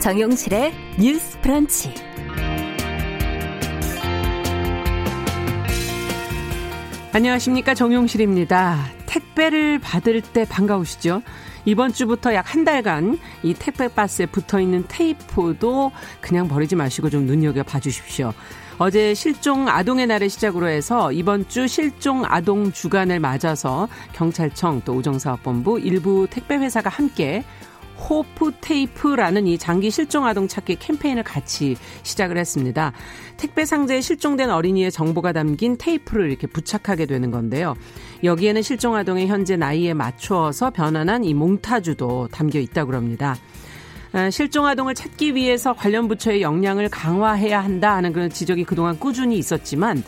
정용실의 뉴스 프런치. 안녕하십니까. 정용실입니다. 택배를 받을 때 반가우시죠? 이번 주부터 약 한 달간 이 택배 박스에 붙어 있는 테이프도 그냥 버리지 마시고 좀 눈여겨 봐 주십시오. 어제 실종 아동의 날을 시작으로 해서 이번 주 실종 아동 주간을 맞아서 경찰청 또 우정사업본부 일부 택배 회사가 함께 호프 테이프라는 이 장기 실종 아동 찾기 캠페인을 같이 시작을 했습니다. 택배 상자에 실종된 어린이의 정보가 담긴 테이프를 이렇게 부착하게 되는 건데요. 여기에는 실종 아동의 현재 나이에 맞추어서 변환한 이 몽타주도 담겨 있다고 합니다. 아, 실종 아동을 찾기 위해서 관련 부처의 역량을 강화해야 한다 하는 그런 지적이 그동안 꾸준히 있었지만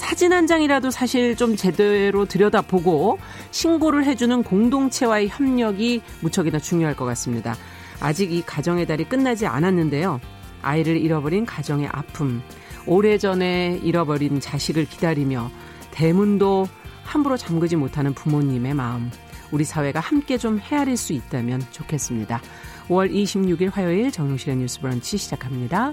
사진 한 장이라도 사실 좀 제대로 들여다보고 신고를 해주는 공동체와의 협력이 무척이나 중요할 것 같습니다. 아직 이 가정의 달이 끝나지 않았는데요. 아이를 잃어버린 가정의 아픔, 오래전에 잃어버린 자식을 기다리며 대문도 함부로 잠그지 못하는 부모님의 마음, 우리 사회가 함께 좀 헤아릴 수 있다면 좋겠습니다. 5월 26일 화요일 정용실의 뉴스 브런치 시작합니다.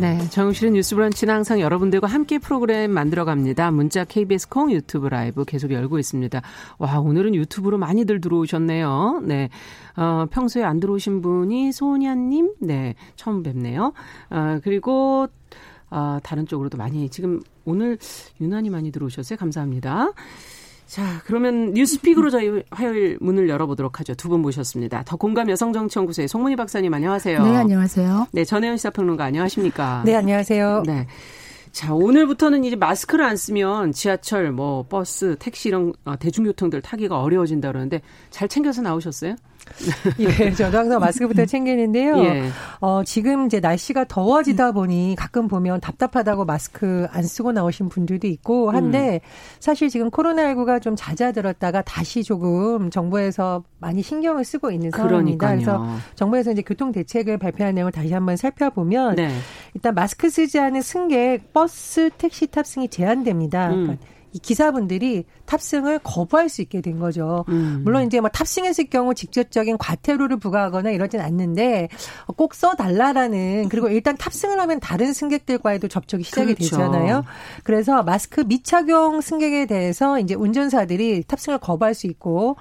네, 정용실의 뉴스 브런치는 항상 여러분들과 함께 프로그램 만들어 갑니다. 문자 KBS 콩 유튜브 라이브 계속 열고 있습니다. 와, 오늘은 유튜브로 많이들 들어오셨네요. 네. 어, 평소에 안 들어오신 분이 소니아님, 네, 처음 뵙네요. 어, 그리고, 어, 다른 쪽으로도 많이, 지금 오늘 유난히 많이 들어오셨어요. 감사합니다. 자, 그러면 뉴스픽으로 저희 화요일 문을 열어보도록 하죠. 두 분 모셨습니다. 더 공감 여성정치연구소의 송문희 박사님 안녕하세요. 네, 안녕하세요. 네, 전혜연 시사평론가 안녕하십니까? 네, 안녕하세요. 네. 자, 오늘부터는 이제 마스크를 안 쓰면 지하철, 뭐, 버스, 택시 이런 어, 대중교통들 타기가 어려워진다 그러는데 잘 챙겨서 나오셨어요? 예, 저도 항상 마스크부터 챙기는데요. 예. 어, 지금 이제 날씨가 더워지다 보니 가끔 보면 답답하다고 마스크 안 쓰고 나오신 분들도 있고 한데 음. 사실 지금 코로나19가 좀 잦아들었다가 다시 조금 정부에서 많이 신경을 쓰고 있는 상황입니다. 그러니까요. 그래서 정부에서 이제 교통 대책을 발표한 내용을 다시 한번 살펴보면 네. 일단 마스크 쓰지 않은 승객, 버스, 택시 탑승이 제한됩니다. 음. 그러니까 이 기사분들이 탑승을 거부할 수 있게 된 거죠. 음. 물론 이제 뭐 탑승했을 경우 직접적인 과태료를 부과하거나 이러진 않는데 꼭 써달라라는 그리고 일단 탑승을 하면 다른 승객들과에도 접촉이 시작이 그렇죠. 되잖아요. 그래서 마스크 미착용 승객에 대해서 이제 운전사들이 탑승을 거부할 수 있고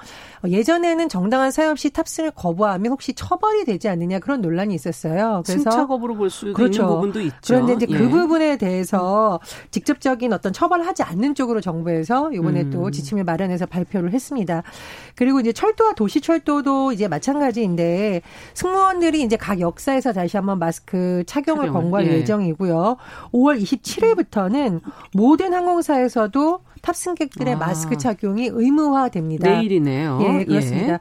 예전에는 정당한 사유 없이 탑승을 거부하면 혹시 처벌이 되지 않느냐 그런 논란이 있었어요. 그래서 승차 거부로 볼수 그렇죠. 있는 부분도 있죠. 그런데 이제 그 예. 그 부분에 대해서 직접적인 어떤 처벌하지 않는 쪽으로 정부에서 이번에 음. 또 음. 지침을 마련해서 발표를 했습니다. 그리고 이제 철도와 도시철도도 이제 마찬가지인데 승무원들이 이제 각 역사에서 다시 한번 마스크 착용을 착용을, 권고할 예. 예정이고요. 5월 27일부터는 모든 항공사에서도 탑승객들의 아. 마스크 착용이 의무화됩니다. 내일이네요. 예, 그렇습니다. 예.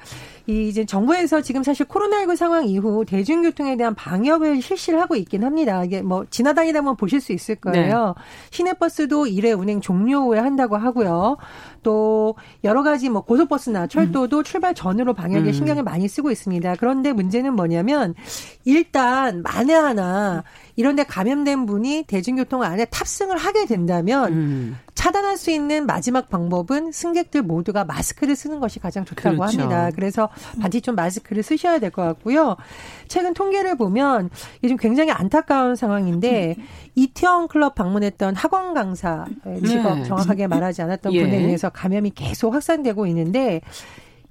이 이제 정부에서 지금 사실 코로나19 상황 이후 대중교통에 대한 방역을 실시를 하고 있긴 합니다. 이게 뭐 지나다니다 보면 보실 수 있을 거예요. 네. 시내버스도 1회 운행 종료 후에 한다고 하고요. 또 여러 가지 뭐 고속버스나 철도도 음. 출발 전으로 방역에 음. 신경을 많이 쓰고 있습니다. 그런데 문제는 뭐냐면 일단 만에 하나 이런 데 감염된 분이 대중교통 안에 탑승을 하게 된다면 음. 차단할 수 있는 마지막 방법은 승객들 모두가 마스크를 쓰는 것이 가장 좋다고 그렇죠. 합니다. 그래서 반드시 좀 마스크를 쓰셔야 될 것 같고요. 최근 통계를 보면 요즘 굉장히 안타까운 상황인데 이태원 클럽 방문했던 학원 강사 직업 네. 정확하게 말하지 않았던 예. 분에 의해서 감염이 계속 확산되고 있는데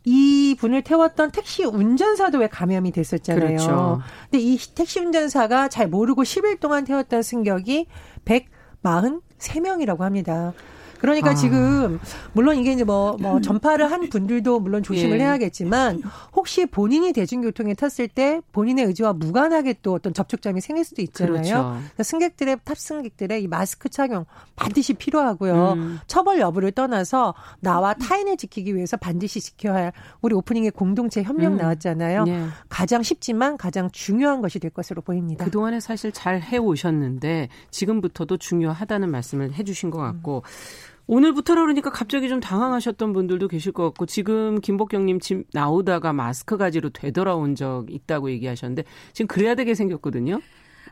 이 분을 태웠던 택시 운전사도 왜 감염이 됐었잖아요. 그렇죠. 근데 이 택시 운전사가 잘 모르고 10일 동안 태웠던 승격이 143명이라고 합니다. 그러니까 아. 지금 물론 이게 이제 뭐, 뭐 전파를 한 분들도 물론 조심을 예. 해야겠지만 혹시 본인이 대중교통에 탔을 때 본인의 의지와 무관하게 또 어떤 접촉점이 생길 수도 있잖아요. 그렇죠. 그러니까 승객들의 탑승객들의 이 마스크 착용 반드시 필요하고요. 음. 처벌 여부를 떠나서 나와 타인을 지키기 위해서 반드시 지켜야 할 우리 오프닝에 공동체 협력 음. 나왔잖아요. 예. 가장 쉽지만 가장 중요한 것이 될 것으로 보입니다. 그동안에 사실 잘 해오셨는데 지금부터도 중요하다는 말씀을 해주신 것 같고 음. 오늘부터라 그러니까 갑자기 좀 당황하셨던 분들도 계실 것 같고 지금 김복경님 집 나오다가 마스크 가지로 되돌아온 적 있다고 얘기하셨는데 지금 그래야 되게 생겼거든요.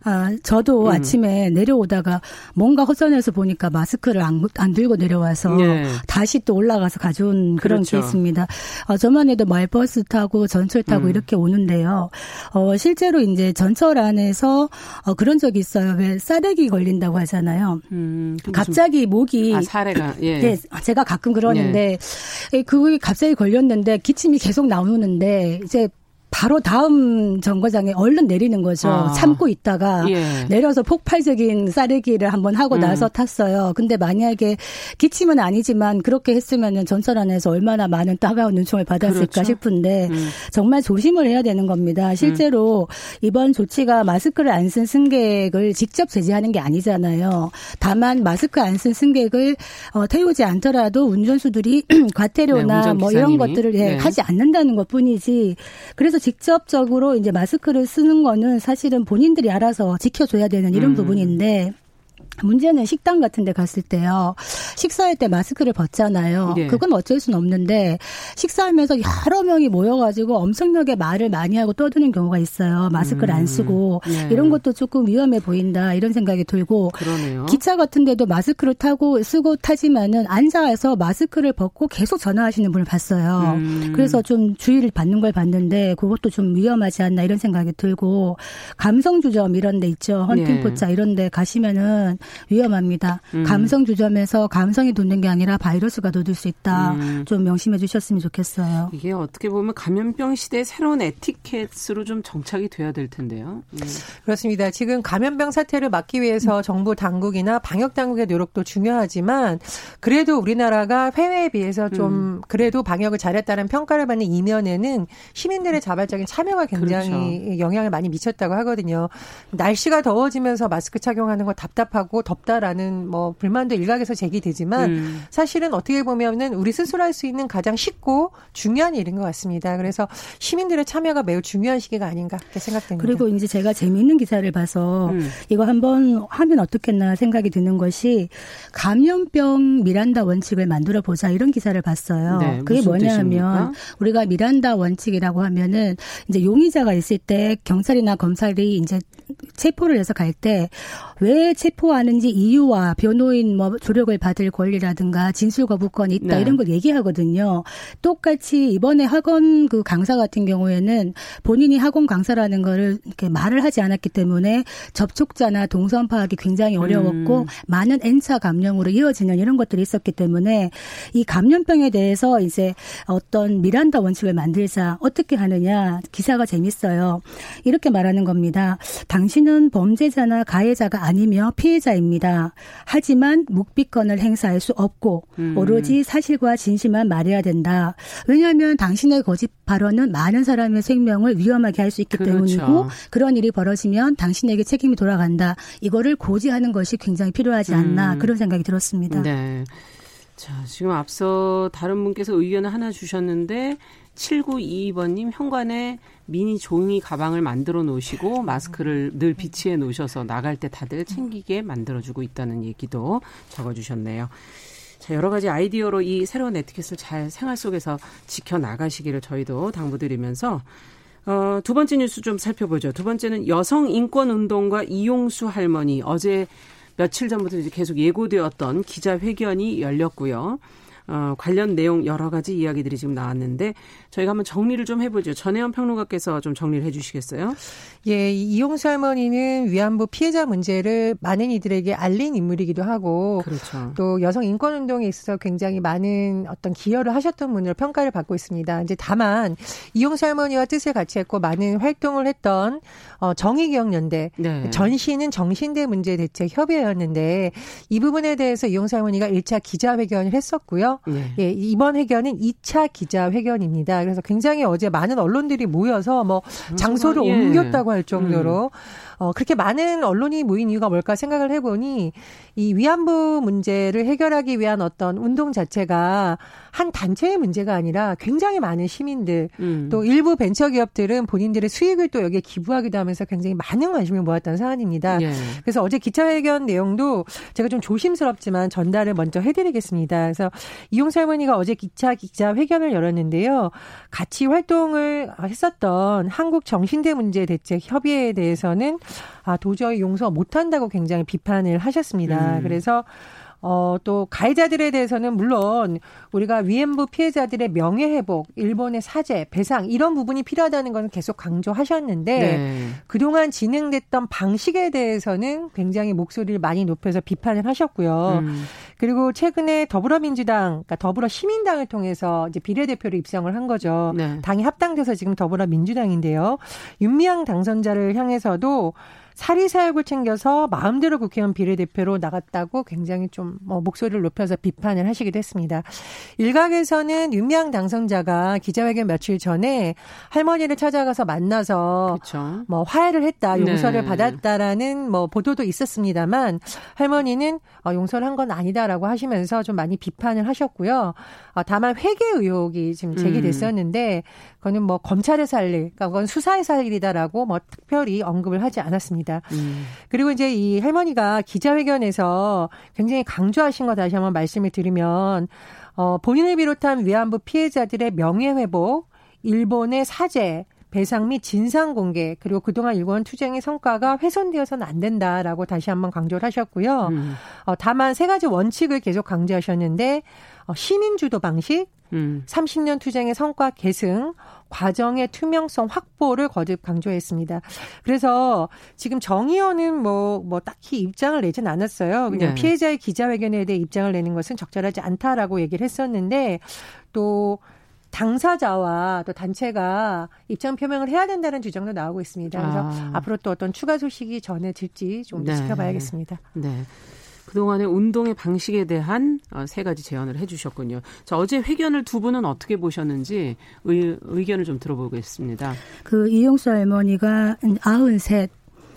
아, 저도 음. 아침에 내려오다가 뭔가 허전해서 보니까 마스크를 안, 안 들고 내려와서 네. 다시 또 올라가서 가져온 그런 그렇죠. 케이스입니다. 어, 저만 해도 말버스 타고 전철 타고 음. 이렇게 오는데요. 어, 실제로 이제 전철 안에서 어, 그런 적이 있어요. 왜 싸대기 걸린다고 하잖아요. 음, 갑자기 목이 아, 사례가 예. 네, 제가 가끔 그러는데 예. 그게 갑자기 걸렸는데 기침이 계속 나오는데 이제 바로 다음 정거장에 얼른 내리는 거죠. 아. 참고 있다가 예. 내려서 폭발적인 싸르기를 한번 하고 음. 나서 탔어요. 근데 만약에 기침은 아니지만 그렇게 했으면은 전철 안에서 얼마나 많은 따가운 눈총을 받았을까 그렇죠. 싶은데 음. 정말 조심을 해야 되는 겁니다. 실제로 음. 이번 조치가 마스크를 안 쓴 승객을 직접 제재하는 게 아니잖아요. 다만 마스크 안 쓴 승객을 어, 태우지 않더라도 운전수들이 과태료나 네, 뭐 이런 것들을 예, 네. 하지 않는다는 것뿐이지. 그래서 직접적으로 이제 마스크를 쓰는 거는 사실은 본인들이 알아서 지켜줘야 되는 이런 음. 부분인데 문제는 식당 같은 데 갔을 때요. 식사할 때 마스크를 벗잖아요. 네. 그건 어쩔 수는 없는데 식사하면서 여러 명이 모여 가지고 엄청나게 말을 많이 하고 떠드는 경우가 있어요. 마스크를 음. 안 쓰고. 네. 이런 것도 조금 위험해 보인다. 이런 생각이 들고. 그러네요. 기차 같은 데도 마스크를 타고 쓰고 타지만은 앉아서 마스크를 벗고 계속 전화하시는 분을 봤어요. 음. 그래서 좀 주의를 받는 걸 봤는데 그것도 좀 위험하지 않나 이런 생각이 들고 감성주점 이런 데 있죠. 헌팅포차 네. 이런 데 가시면은 위험합니다. 음. 감성 주점에서 감성이 돋는 게 아니라 바이러스가 돋을 수 있다. 음. 좀 명심해 주셨으면 좋겠어요. 이게 어떻게 보면 감염병 시대의 새로운 에티켓으로 좀 정착이 돼야 될 텐데요. 음. 그렇습니다. 지금 감염병 사태를 막기 위해서 음. 정부 당국이나 방역 당국의 노력도 중요하지만 그래도 우리나라가 해외에 비해서 좀 음. 그래도 방역을 잘했다는 평가를 받는 이면에는 시민들의 자발적인 참여가 굉장히 그렇죠. 영향을 많이 미쳤다고 하거든요. 날씨가 더워지면서 마스크 착용하는 거 답답하고 하고 덥다라는 뭐 불만도 일각에서 제기되지만 음. 사실은 어떻게 보면은 우리 스스로 할 수 있는 가장 쉽고 중요한 일인 것 같습니다. 그래서 시민들의 참여가 매우 중요한 시기가 아닌가 그렇게 생각됩니다. 그리고 이제 제가 재미있는 기사를 봐서 음. 이거 한번 하면 어떻겠나 생각이 드는 것이 감염병 미란다 원칙을 만들어 보자 이런 기사를 봤어요. 네, 그게 뭐냐면 우리가 미란다 원칙이라고 하면은 이제 용의자가 있을 때 경찰이나 검찰이 이제 체포를 해서 갈 때 왜 체포하는지 이유와 변호인 뭐 조력을 받을 권리라든가 진술 거부권이 있다 네. 이런 걸 얘기하거든요. 똑같이 이번에 학원 그 강사 같은 경우에는 본인이 학원 강사라는 거를 이렇게 말을 하지 않았기 때문에 접촉자나 동선 파악이 굉장히 어려웠고 음. 많은 N차 감염으로 이어지는 이런 것들이 있었기 때문에 이 감염병에 대해서 이제 어떤 미란다 원칙을 만들자 어떻게 하느냐 기사가 재밌어요. 이렇게 말하는 겁니다. 당 신은 범죄자나 가해자가 아니며 피해자입니다. 하지만 묵비권을 행사할 수 없고 음. 오로지 사실과 진실만 말해야 된다. 왜냐하면 당신의 거짓 발언은 많은 사람의 생명을 위험하게 할 수 있기 그렇죠. 때문이고 그런 일이 벌어지면 당신에게 책임이 돌아간다. 이거를 고지하는 것이 굉장히 필요하지 않나 음. 그런 생각이 들었습니다. 네. 자, 지금 앞서 다른 분께서 의견을 하나 주셨는데 7922번님 현관에 미니 종이 가방을 만들어 놓으시고 마스크를 늘 비치해 놓으셔서 나갈 때 다들 챙기게 만들어주고 있다는 얘기도 적어주셨네요. 자, 여러 가지 아이디어로 이 새로운 에티켓을 잘 생활 속에서 지켜 나가시기를 저희도 당부드리면서 어, 두 번째 뉴스 좀 살펴보죠. 두 번째는 여성 인권 운동가 이용수 할머니 어제 며칠 전부터 계속 예고되었던 기자회견이 열렸고요. 어, 관련 내용 여러 가지 이야기들이 지금 나왔는데 저희가 한번 정리를 좀 해보죠. 전혜원 평론가께서 좀 정리를 해주시겠어요? 예, 이용수 할머니는 위안부 피해자 문제를 많은 이들에게 알린 인물이기도 하고 그렇죠. 또 여성 인권 운동에 있어서 굉장히 많은 어떤 기여를 하셨던 분으로 평가를 받고 있습니다. 이제 다만 이용수 할머니와 뜻을 같이 했고 많은 활동을 했던 어, 정의기억연대 네. 전시는 정신대 문제 대책 협의회였는데 이 부분에 대해서 이용수 할머니가 1차 기자회견을 했었고요. 네. 예, 이번 회견은 2차 기자회견입니다. 그래서 굉장히 어제 많은 언론들이 모여서 뭐 장소를 예. 옮겼다고 할 정도로 음. 어, 그렇게 많은 언론이 모인 이유가 뭘까 생각을 해보니 이 위안부 문제를 해결하기 위한 어떤 운동 자체가 한 단체의 문제가 아니라 굉장히 많은 시민들 음. 또 일부 벤처기업들은 본인들의 수익을 또 여기에 기부하기도 하면서 굉장히 많은 관심을 모았던 사안입니다. 예. 그래서 어제 기자회견 내용도 제가 좀 조심스럽지만 전달을 먼저 해드리겠습니다. 그래서 이용사 할머니가 어제 기차 기자회견을 열었는데요. 같이 활동을 했었던 한국정신대 문제 대책 협의회에 대해서는 아, 도저히 용서 못한다고 굉장히 비판을 하셨습니다. 음. 그래서 어, 또 가해자들에 대해서는 물론 우리가 위안부 피해자들의 명예 회복, 일본의 사죄, 배상 이런 부분이 필요하다는 것은 계속 강조하셨는데 네. 그동안 진행됐던 방식에 대해서는 굉장히 목소리를 많이 높여서 비판을 하셨고요. 음. 그리고 최근에 더불어민주당, 그러니까 더불어시민당을 통해서 이제 비례대표를 입성을 한 거죠. 네. 당이 합당돼서 지금 더불어민주당인데요. 윤미향 당선자를 향해서도 사리 사욕을 챙겨서 마음대로 국회의원 비례대표로 나갔다고 굉장히 좀 뭐 목소리를 높여서 비판을 하시기도 했습니다. 일각에서는 윤미향 당선자가 기자회견 며칠 전에 할머니를 찾아가서 만나서 그쵸. 뭐 화해를 했다, 네. 용서를 네. 받았다라는 뭐 보도도 있었습니다만 할머니는 어, 용서를 한 건 아니다라고 하시면서 좀 많이 비판을 하셨고요. 어, 다만 회계 의혹이 지금 제기됐었는데 그거는 뭐 검찰에서 할 일, 그러니까 그건 수사에서 할 일이다라고 뭐 특별히 언급을 하지 않았습니다. 음. 그리고 이제 이 할머니가 기자회견에서 굉장히 강조하신 거 다시 한번 말씀을 드리면 어 본인을 비롯한 위안부 피해자들의 명예 회복, 일본의 사죄, 배상 및 진상 공개 그리고 그동안 일본 투쟁의 성과가 훼손되어서는 안 된다라고 다시 한번 강조를 하셨고요. 음. 어, 다만 세 가지 원칙을 계속 강조하셨는데 어, 시민 주도 방식, 음. 30년 투쟁의 성과 계승, 과정의 투명성 확보를 거듭 강조했습니다. 그래서 지금 정의원은 뭐, 뭐 딱히 입장을 내진 않았어요. 그냥 네. 피해자의 기자회견에 대해 입장을 내는 것은 적절하지 않다라고 얘기를 했었는데 또 당사자와 또 단체가 입장 표명을 해야 된다는 주장도 나오고 있습니다. 그래서 아. 앞으로 또 어떤 추가 소식이 전해질지 좀 네. 지켜봐야겠습니다. 네. 그동안의 운동의 방식에 대한 어, 세 가지 제언을 해주셨군요. 자, 어제 회견을 두 분은 어떻게 보셨는지 의, 의견을 좀 들어보겠습니다. 그 이용수 할머니가 93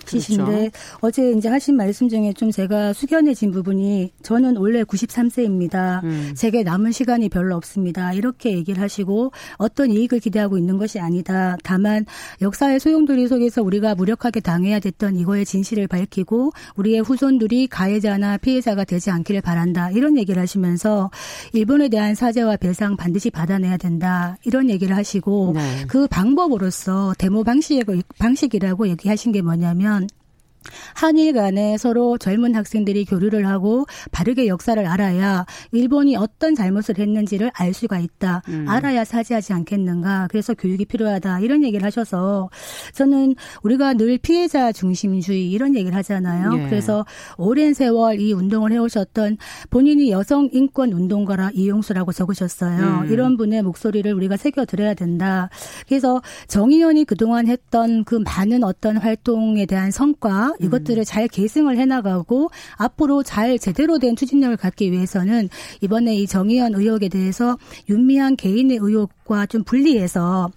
시신데 그렇죠. 어제 이제 하신 말씀 중에 좀 제가 숙연해진 부분이 저는 원래 93세입니다. 음. 제게 남은 시간이 별로 없습니다. 이렇게 얘기를 하시고 어떤 이익을 기대하고 있는 것이 아니다. 다만 역사의 소용돌이 속에서 우리가 무력하게 당해야 됐던 이거의 진실을 밝히고 우리의 후손들이 가해자나 피해자가 되지 않기를 바란다. 이런 얘기를 하시면서 일본에 대한 사죄와 배상 반드시 받아내야 된다. 이런 얘기를 하시고 네. 그 방법으로서 데모 방식, 방식이라고 얘기하신 게 뭐냐면 한일 간에 서로 젊은 학생들이 교류를 하고 바르게 역사를 알아야 일본이 어떤 잘못을 했는지를 알 수가 있다. 음. 알아야 사죄하지 않겠는가. 그래서 교육이 필요하다. 이런 얘기를 하셔서 저는 우리가 늘 피해자 중심주의 이런 얘기를 하잖아요. 예. 그래서 오랜 세월 이 운동을 해오셨던 본인이 여성 인권 운동가라 이용수라고 적으셨어요. 음. 이런 분의 목소리를 우리가 새겨들어야 된다. 그래서 정의원이 그동안 했던 그 많은 어떤 활동에 대한 성과 이것들을 잘 계승을 해나가고 앞으로 잘 제대로 된 추진력을 갖기 위해서는 이번에 이 정의연 의혹에 대해서 윤미향 개인의 의혹과 좀 분리해서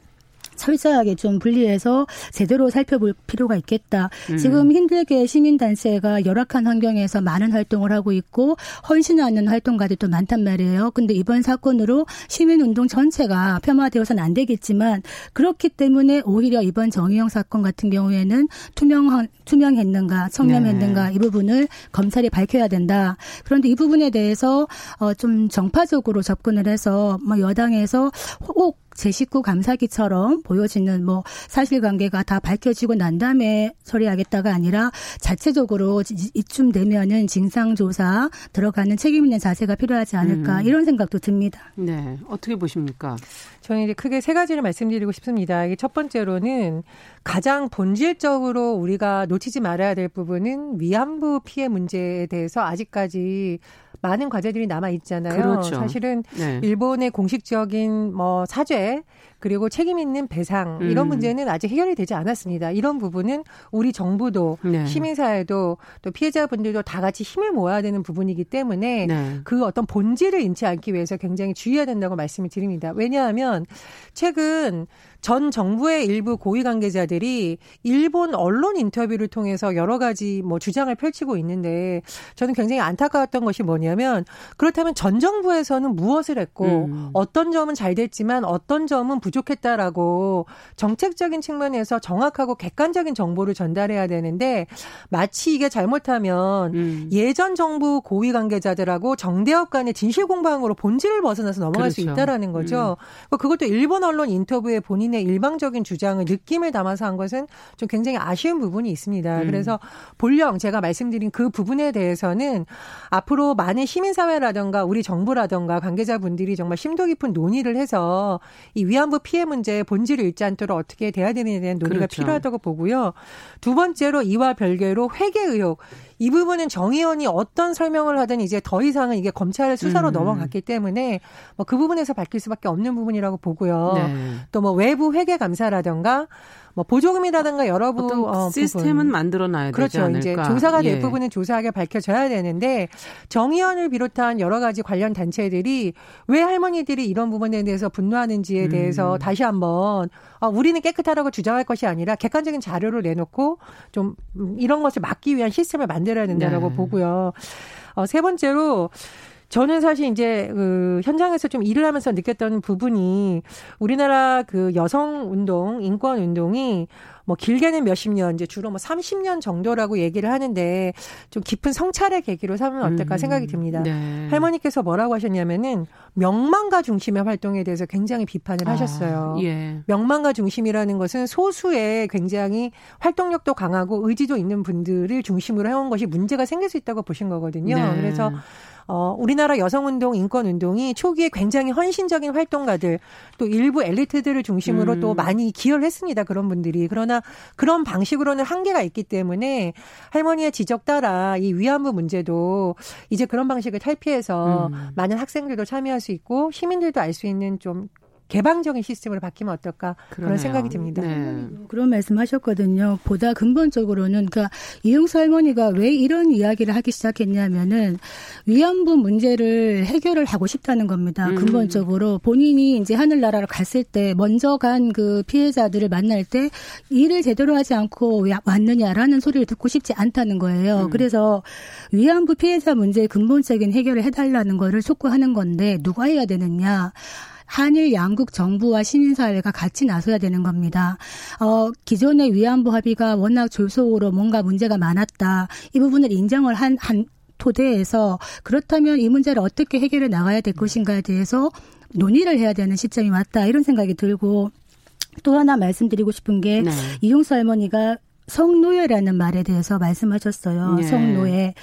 철저하게 좀 분리해서 제대로 살펴볼 필요가 있겠다. 음. 지금 힘들게 시민단체가 열악한 환경에서 많은 활동을 하고 있고 헌신하는 활동가들도 많단 말이에요. 근데 이번 사건으로 시민운동 전체가 폄하되어서는 안 되겠지만 그렇기 때문에 오히려 이번 정의영 사건 같은 경우에는 투명 투명했는가 청렴했는가 네. 이 부분을 검찰이 밝혀야 된다. 그런데 이 부분에 대해서 어좀 정파적으로 접근을 해서 뭐 여당에서 혹 제 식구 감사기처럼 보여지는 뭐 사실관계가 다 밝혀지고 난 다음에 처리하겠다가 아니라 자체적으로 이쯤 되면은 진상조사 들어가는 책임 있는 자세가 필요하지 않을까 음. 이런 생각도 듭니다. 네, 어떻게 보십니까? 저는 이제 크게 세 가지를 말씀드리고 싶습니다. 이게 첫 번째로는 가장 본질적으로 우리가 놓치지 말아야 될 부분은 위안부 피해 문제에 대해서 아직까지 많은 과제들이 남아 있잖아요. 그렇죠. 사실은 네. 일본의 공식적인 뭐 사죄 그리고 책임 있는 배상 이런 음. 문제는 아직 해결이 되지 않았습니다. 이런 부분은 우리 정부도 네. 시민사회도 또 피해자분들도 다 같이 힘을 모아야 되는 부분이기 때문에 네. 그 어떤 본질을 잃지 않기 위해서 굉장히 주의해야 된다고 말씀을 드립니다. 왜냐하면 최근 전 정부의 일부 고위 관계자들이 일본 언론 인터뷰를 통해서 여러 가지 뭐 주장을 펼치고 있는데 저는 굉장히 안타까웠던 것이 뭐냐면 그렇다면 전 정부에서는 무엇을 했고 음. 어떤 점은 잘 됐지만 어떤 점은 부 족했다라고 정책적인 측면에서 정확하고 객관적인 정보를 전달해야 되는데 마치 이게 잘못하면 음. 예전 정부 고위 관계자들하고 정대협 간의 진실 공방으로 본질을 벗어나서 넘어갈 그렇죠. 수 있다라는 거죠. 음. 그것도 일본 언론 인터뷰에 본인 본인의 일방적인 주장을 느낌을 담아서 한 것은 좀 굉장히 아쉬운 부분이 있습니다. 음. 그래서 본령 제가 말씀드린 그 부분에 대해서는 앞으로 많은 시민사회라든가 우리 정부라든가 관계자분들이 정말 심도 깊은 논의를 해서 이 위안부 피해 문제의 본질을 잃지 않도록 어떻게 돼야 되느냐에 대한 논의가 그렇죠. 필요하다고 보고요. 두 번째로 이와 별개로 회계 의혹 이 부분은 정 의원이 어떤 설명을 하든 이제 더 이상은 이게 검찰 수사로 음. 넘어갔기 때문에 뭐 그 부분에서 밝힐 수밖에 없는 부분이라고 보고요. 네. 또뭐 외부 회계 감사라든가 뭐 보조금이라든가 여러 부 어, 시스템은 만들어놔야 그렇죠. 되지 않을까. 이제 조사가 될 예. 부분은 조사하게 밝혀져야 되는데 정의원을 비롯한 여러 가지 관련 단체들이 왜 할머니들이 이런 부분에 대해서 분노하는지에 대해서 음. 다시 한번 어, 우리는 깨끗하다고 주장할 것이 아니라 객관적인 자료를 내놓고 좀 음, 이런 것을 막기 위한 시스템을 만들어야 된다라고 네. 보고요. 어, 세 번째로 저는 사실 이제 그 현장에서 좀 일을 하면서 느꼈던 부분이 우리나라 그 여성 운동, 인권 운동이 뭐 길게는 몇십 년, 이제 주로 뭐 30년 정도라고 얘기를 하는데 좀 깊은 성찰의 계기로 삼으면 어떨까 음, 생각이 듭니다. 네. 할머니께서 뭐라고 하셨냐면은 명망가 중심의 활동에 대해서 굉장히 비판을 아, 하셨어요. 예. 명망가 중심이라는 것은 소수의 굉장히 활동력도 강하고 의지도 있는 분들을 중심으로 해온 것이 문제가 생길 수 있다고 보신 거거든요. 네. 그래서 어, 우리나라 여성운동, 인권운동이 초기에 굉장히 헌신적인 활동가들, 또 일부 엘리트들을 중심으로 음. 또 많이 기여를 했습니다. 그런 분들이. 그러나 그런 방식으로는 한계가 있기 때문에 할머니의 지적 따라 이 위안부 문제도 이제 그런 방식을 탈피해서 음. 많은 학생들도 참여할 수 있고 시민들도 알 수 있는 좀 개방적인 시스템으로 바뀌면 어떨까 그러네요. 그런 생각이 듭니다. 네. 그런 말씀하셨거든요. 보다 근본적으로는 그러니까 이용수 할머니가 왜 이런 이야기를 하기 시작했냐면은 위안부 문제를 해결을 하고 싶다는 겁니다. 음. 근본적으로 본인이 이제 하늘나라를 갔을 때 먼저 간 그 피해자들을 만날 때 일을 제대로 하지 않고 왜 왔느냐라는 소리를 듣고 싶지 않다는 거예요. 음. 그래서 위안부 피해자 문제의 근본적인 해결을 해달라는 거를 촉구하는 건데 누가 해야 되느냐? 한일 양국 정부와 시민사회가 같이 나서야 되는 겁니다. 어, 기존의 위안부 합의가 워낙 졸속으로 뭔가 문제가 많았다. 이 부분을 인정을 한, 한 토대에서 그렇다면 이 문제를 어떻게 해결해 나가야 될 것인가에 대해서 논의를 해야 되는 시점이 왔다. 이런 생각이 들고 또 하나 말씀드리고 싶은 게 네. 이용수 할머니가 성노예라는 말에 대해서 말씀하셨어요. 네. 성노예.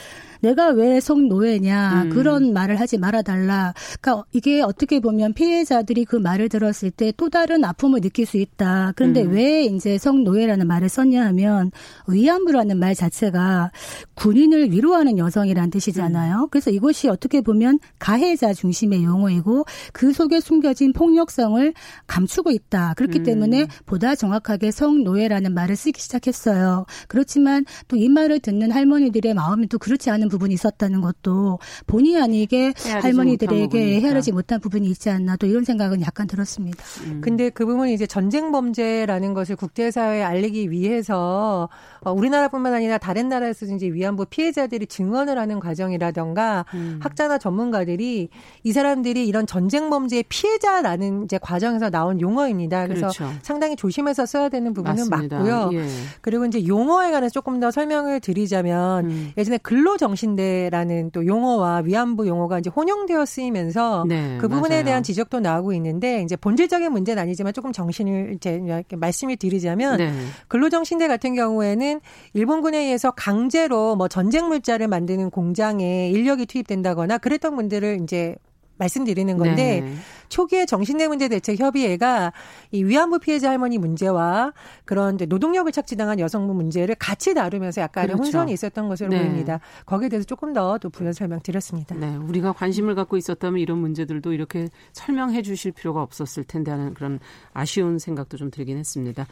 내가 왜 성노예냐 음. 그런 말을 하지 말아달라. 그러니까 이게 어떻게 보면 피해자들이 그 말을 들었을 때 또 다른 아픔을 느낄 수 있다. 그런데 음. 왜 이제 성노예라는 말을 썼냐 하면 위안부라는 말 자체가 군인을 위로하는 여성이라는 뜻이잖아요. 음. 그래서 이것이 어떻게 보면 가해자 중심의 용어이고 그 속에 숨겨진 폭력성을 감추고 있다. 그렇기 음. 때문에 보다 정확하게 성노예라는 말을 쓰기 시작했어요. 그렇지만 또 이 말을 듣는 할머니들의 마음이 또 그렇지 않은 부분이 있었다는 것도 본의 아니게 할머니들에게 헤아리지 못한 부분이 있지 않나 또 이런 생각은 약간 들었습니다. 음. 근데 그 부분이 이제 전쟁 범죄라는 것을 국제사회에 알리기 위해서 어, 우리나라뿐만 아니라 다른 나라에서 이제 위안부 피해자들이 증언을 하는 과정이라던가 음. 학자나 전문가들이 이 사람들이 이런 전쟁 범죄의 피해자라는 이제 과정에서 나온 용어입니다. 그래서 그렇죠. 상당히 조심해서 써야 되는 부분은 맞습니다. 맞고요. 예. 그리고 이제 용어에 관해서 조금 더 설명을 드리자면 음. 예전에 근로정 정신대라는 또 용어와 위안부 용어가 이제 혼용되어 쓰이면서 네, 그 부분에 맞아요. 대한 지적도 나오고 있는데 이제 본질적인 문제는 아니지만 조금 정신을 이제 말씀을 드리자면 네. 근로정신대 같은 경우에는 일본군에 의해서 강제로 뭐 전쟁 물자를 만드는 공장에 인력이 투입된다거나 그랬던 분들을 이제 말씀드리는 건데 네. 초기에 정신내 문제 대책 협의회가 이 위안부 피해자 할머니 문제와 그런 노동력을 착취당한 여성분 문제를 같이 다루면서 약간의 그렇죠. 혼선이 있었던 것으로 네. 보입니다. 거기에 대해서 조금 더 또 부연 설명드렸습니다. 네, 우리가 관심을 갖고 있었다면 이런 문제들도 이렇게 설명해 주실 필요가 없었을 텐데 하는 그런 아쉬운 생각도 좀 들긴 했습니다.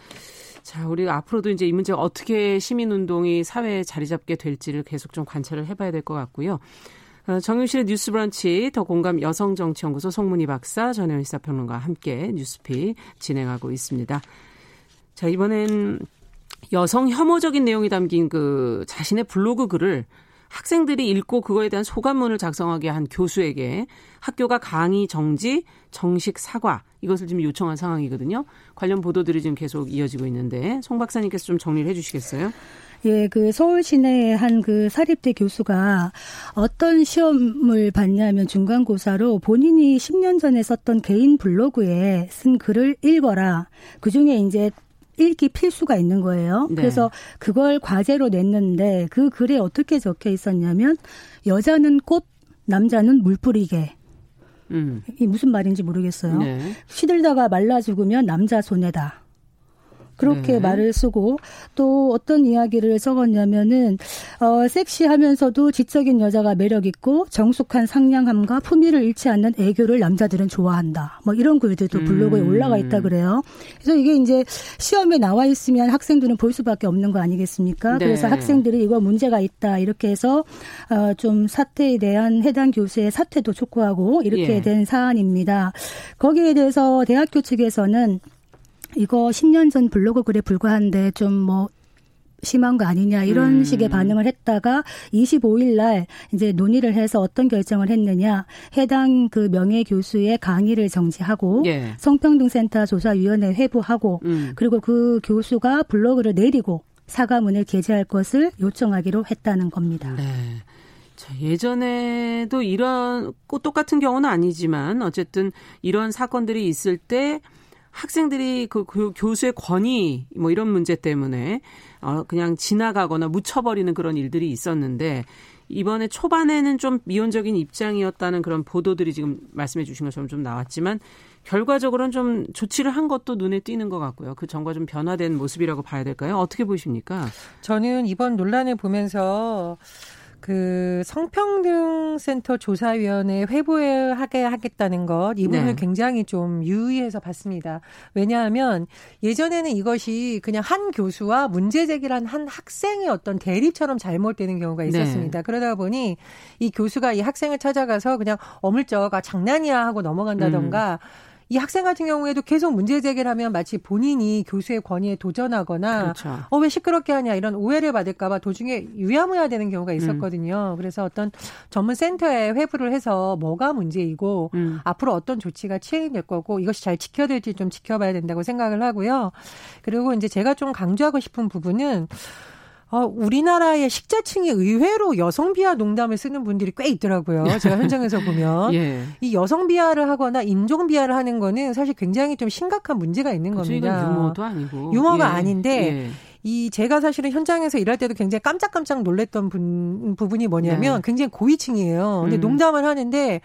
자, 우리 앞으로도 이제 이 문제가 어떻게 시민 운동이 사회에 자리 잡게 될지를 계속 좀 관찰을 해봐야 될 것 같고요. 어, 정윤실의 뉴스 브런치 더 공감 여성정치연구소 송문희 박사 전혜원 시사평론가와 함께 뉴스피 진행하고 있습니다. 자, 이번엔 여성 혐오적인 내용이 담긴 그 자신의 블로그 글을 학생들이 읽고 그거에 대한 소감문을 작성하게 한 교수에게 학교가 강의 정지, 정식 사과 이것을 지금 요청한 상황이거든요. 관련 보도들이 지금 계속 이어지고 있는데 송 박사님께서 좀 정리를 해주시겠어요? 예, 그 서울 시내의 한 그 사립대 교수가 어떤 시험을 봤냐면 중간고사로 본인이 10년 전에 썼던 개인 블로그에 쓴 글을 읽어라. 그 중에 이제 읽기 필수가 있는 거예요. 네. 그래서 그걸 과제로 냈는데 그 글에 어떻게 적혀 있었냐면 여자는 꽃, 남자는 물 뿌리게. 음. 이 무슨 말인지 모르겠어요. 네. 시들다가 말라 죽으면 남자 손해다. 그렇게 네. 말을 쓰고 또 어떤 이야기를 적었냐면은 어 섹시하면서도 지적인 여자가 매력 있고 정숙한 상냥함과 품위를 잃지 않는 애교를 남자들은 좋아한다. 뭐 이런 글들도 블로그에 음. 올라가 있다 그래요. 그래서 이게 이제 시험에 나와 있으면 학생들은 볼 수밖에 없는 거 아니겠습니까? 네. 그래서 학생들이 이거 문제가 있다 이렇게 해서 어좀 사태에 대한 해당 교수의 사퇴도 촉구하고 이렇게 예. 된 사안입니다. 거기에 대해서 대학교 측에서는 이거 10년 전 블로그 글에 불과한데 좀뭐 심한 거 아니냐 이런 음. 식의 반응을 했다가 25일 날 이제 논의를 해서 어떤 결정을 했느냐 해당 그 명예 교수의 강의를 정지하고 예. 성평등센터 조사위원회 회부하고 음. 그리고 그 교수가 블로그를 내리고 사과문을 게재할 것을 요청하기로 했다는 겁니다. 네. 자, 예전에도 이런 똑같은 경우는 아니지만 어쨌든 이런 사건들이 있을 때 학생들이 그 교수의 권위 뭐 이런 문제 때문에 어 그냥 지나가거나 묻혀버리는 그런 일들이 있었는데 이번에 초반에는 좀 미온적인 입장이었다는 그런 보도들이 지금 말씀해 주신 것처럼 좀 나왔지만 결과적으로는 좀 조치를 한 것도 눈에 띄는 것 같고요. 그 전과 좀 변화된 모습이라고 봐야 될까요? 어떻게 보십니까? 저는 이번 논란을 보면서 그 성평등센터 조사위원회 회부하게 하겠다는 것, 이 부분을 네. 굉장히 좀 유의해서 봤습니다. 왜냐하면 예전에는 이것이 그냥 한 교수와 문제 제기를 한 학생의 어떤 대립처럼 잘못되는 경우가 네. 있었습니다. 네. 그러다 보니 이 교수가 이 학생을 찾아가서 그냥 어물쩍 아 장난이야 하고 넘어간다던가 음. 이 학생 같은 경우에도 계속 문제 제기를 하면 마치 본인이 교수의 권위에 도전하거나 그렇죠. 어왜 시끄럽게 하냐 이런 오해를 받을까봐 도중에 유야무야 되는 경우가 음. 있었거든요. 음. 그래서 어떤 전문 센터에 회부를 해서 뭐가 문제이고 음. 앞으로 어떤 조치가 취해될 거고 이것이 잘 지켜질지 좀 지켜봐야 된다고 생각을 하고요. 그리고 이제 제가 좀 강조하고 싶은 부분은 어, 우리나라의 식자층이 의외로 여성 비하 농담을 쓰는 분들이 꽤 있더라고요. 제가 현장에서 보면 예. 이 여성 비하를 하거나 인종 비하를 하는 거는 사실 굉장히 좀 심각한 문제가 있는 그렇죠. 겁니다. 유머도 아니고 유머가 예. 아닌데 예. 이 제가 사실은 현장에서 일할 때도 굉장히 깜짝깜짝 놀랬던 분, 부분이 뭐냐면 네. 굉장히 고위층이에요. 근데 음. 농담을 하는데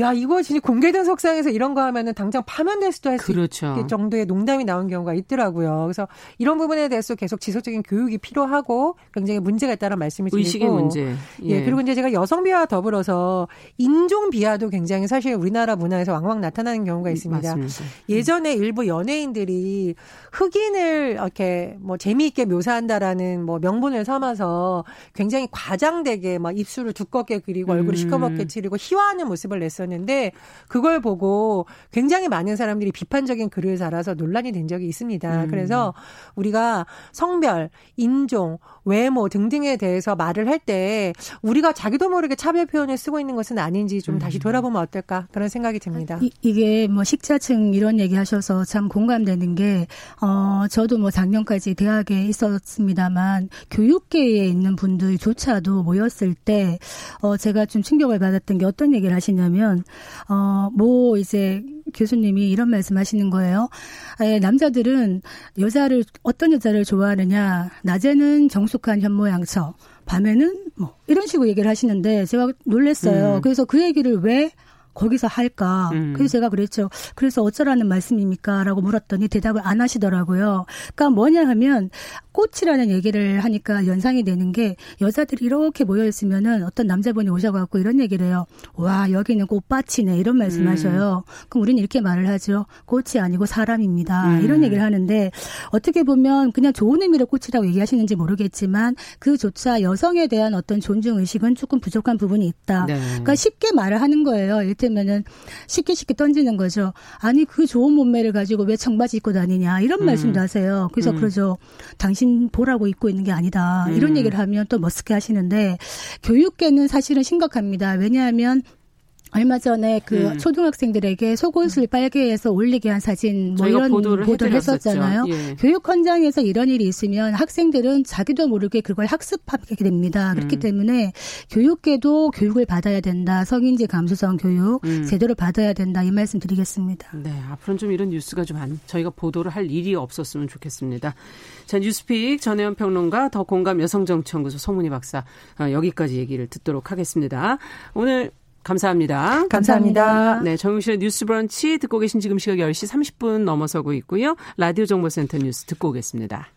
야 이거 진짜 공개된 석상에서 이런 거 하면은 당장 파면될 수도 할수 그렇죠. 있을 정도의 농담이 나온 경우가 있더라고요. 그래서 이런 부분에 대해서 계속 지속적인 교육이 필요하고 굉장히 문제가 있다는 말씀을 드리고 의식의 문제. 예. 예. 그리고 이제 제가 여성 비하와 더불어서 인종 비하도 굉장히 사실 우리나라 문화에서 왕왕 나타나는 경우가 있습니다. 맞습니다. 예전에 일부 연예인들이 흑인을 이렇게 뭐 재미있게 묘사한다라는 뭐 명분을 삼아서 굉장히 과장되게 막 입술을 두껍게 그리고 얼굴을 음. 시커멓게 칠하고 희화하는 모습을 냈었는데 올렸는데 그걸 보고 굉장히 많은 사람들이 비판적인 글을 달아서 논란이 된 적이 있습니다. 음. 그래서 우리가 성별, 인종, 외모 등등에 대해서 말을 할 때 우리가 자기도 모르게 차별 표현을 쓰고 있는 것은 아닌지 좀 다시 음. 돌아보면 어떨까 그런 생각이 듭니다. 이, 게 뭐 식자층 이런 얘기 하셔서 참 공감되는 게 어, 저도 뭐 작년까지 대학에 있었습니다만 교육계에 있는 분들조차도 모였을 때 어, 제가 좀 충격을 받았던 게 어떤 얘기를 하시냐면 어, 뭐 이제 교수님이 이런 말씀 하시는 거예요. 에, 남자들은 여자를 어떤 여자를 좋아하느냐 낮에는 정숙한 현모양처 밤에는 뭐 이런 식으로 얘기를 하시는데 제가 놀랬어요. 음. 그래서 그 얘기를 왜 거기서 할까? 음. 그래서 제가 그랬죠. 그래서 어쩌라는 말씀입니까? 라고 물었더니 대답을 안 하시더라고요. 그러니까 뭐냐 하면 꽃이라는 얘기를 하니까 연상이 되는 게 여자들이 이렇게 모여 있으면은 어떤 남자분이 오셔갖고 이런 얘기를 해요. 와 여기는 꽃밭이네 이런 말씀 하셔요. 음. 그럼 우리는 이렇게 말을 하죠. 꽃이 아니고 사람입니다. 음. 이런 얘기를 하는데 어떻게 보면 그냥 좋은 의미로 꽃이라고 얘기하시는지 모르겠지만 그조차 여성에 대한 어떤 존중 의식은 조금 부족한 부분이 있다. 네. 그러니까 쉽게 말을 하는 거예요. 이를테면은 쉽게 쉽게 던지는 거죠. 아니 그 좋은 몸매를 가지고 왜 청바지 입고 다니냐 이런 음. 말씀도 하세요. 그래서 음. 그러죠. 당신 보라고 입고 있는 게 아니다. 이런 음. 얘기를 하면 또 머쓱해 하시는데 교육계는 사실은 심각합니다. 왜냐하면 얼마 전에 그 음. 초등학생들에게 속옷을 빨개 해서 올리게 한 사진 뭐 이런 보도를, 보도를 했었잖아요. 예. 교육 현장에서 이런 일이 있으면 학생들은 자기도 모르게 그걸 학습하게 됩니다. 그렇기 음. 때문에 교육계도 교육을 받아야 된다. 성인지 감수성 교육 음. 제대로 받아야 된다. 이 말씀 드리겠습니다. 네, 앞으로는 좀 이런 뉴스가 좀 안, 저희가 보도를 할 일이 없었으면 좋겠습니다. 자, 뉴스픽 전혜연 평론가 더 공감 여성정치연구소 송문희 박사 어, 여기까지 얘기를 듣도록 하겠습니다. 오늘 감사합니다. 감사합니다. 네, 정용실의 뉴스 브런치 듣고 계신 지금 시각 10시 30분 넘어서고 있고요. 라디오 정보센터 뉴스 듣고 오겠습니다.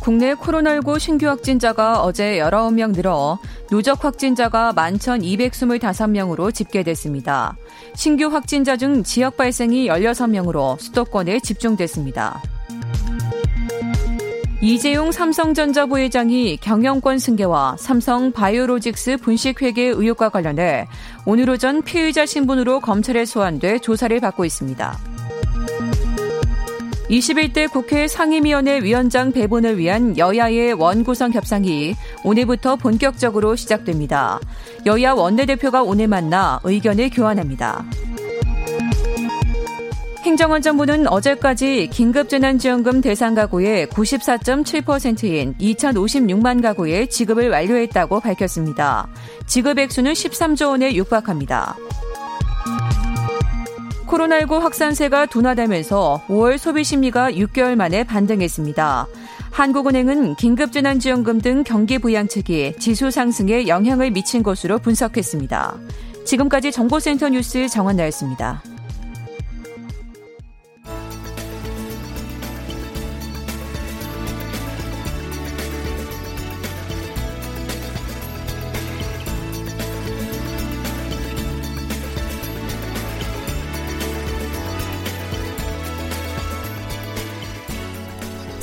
국내 코로나19 신규 확진자가 어제 19명 늘어 누적 확진자가 11,225명으로 집계됐습니다. 신규 확진자 중 지역 발생이 16명으로 수도권에 집중됐습니다. 이재용 삼성전자 부회장이 경영권 승계와 삼성 바이오로직스 분식회계 의혹과 관련해 오늘 오전 피의자 신분으로 검찰에 소환돼 조사를 받고 있습니다. 21대 국회 상임위원회 위원장 배분을 위한 여야의 원구성 협상이 오늘부터 본격적으로 시작됩니다. 여야 원내대표가 오늘 만나 의견을 교환합니다. 행정안전부는 어제까지 긴급재난지원금 대상 가구의 94.7%인 2,056만 가구의 지급을 완료했다고 밝혔습니다. 지급 액수는 13조 원에 육박합니다. 코로나19 확산세가 둔화되면서 5월 소비 심리가 6개월 만에 반등했습니다. 한국은행은 긴급재난지원금 등 경기 부양책이 지수 상승에 영향을 미친 것으로 분석했습니다. 지금까지 정보센터 뉴스 정원 나였습니다.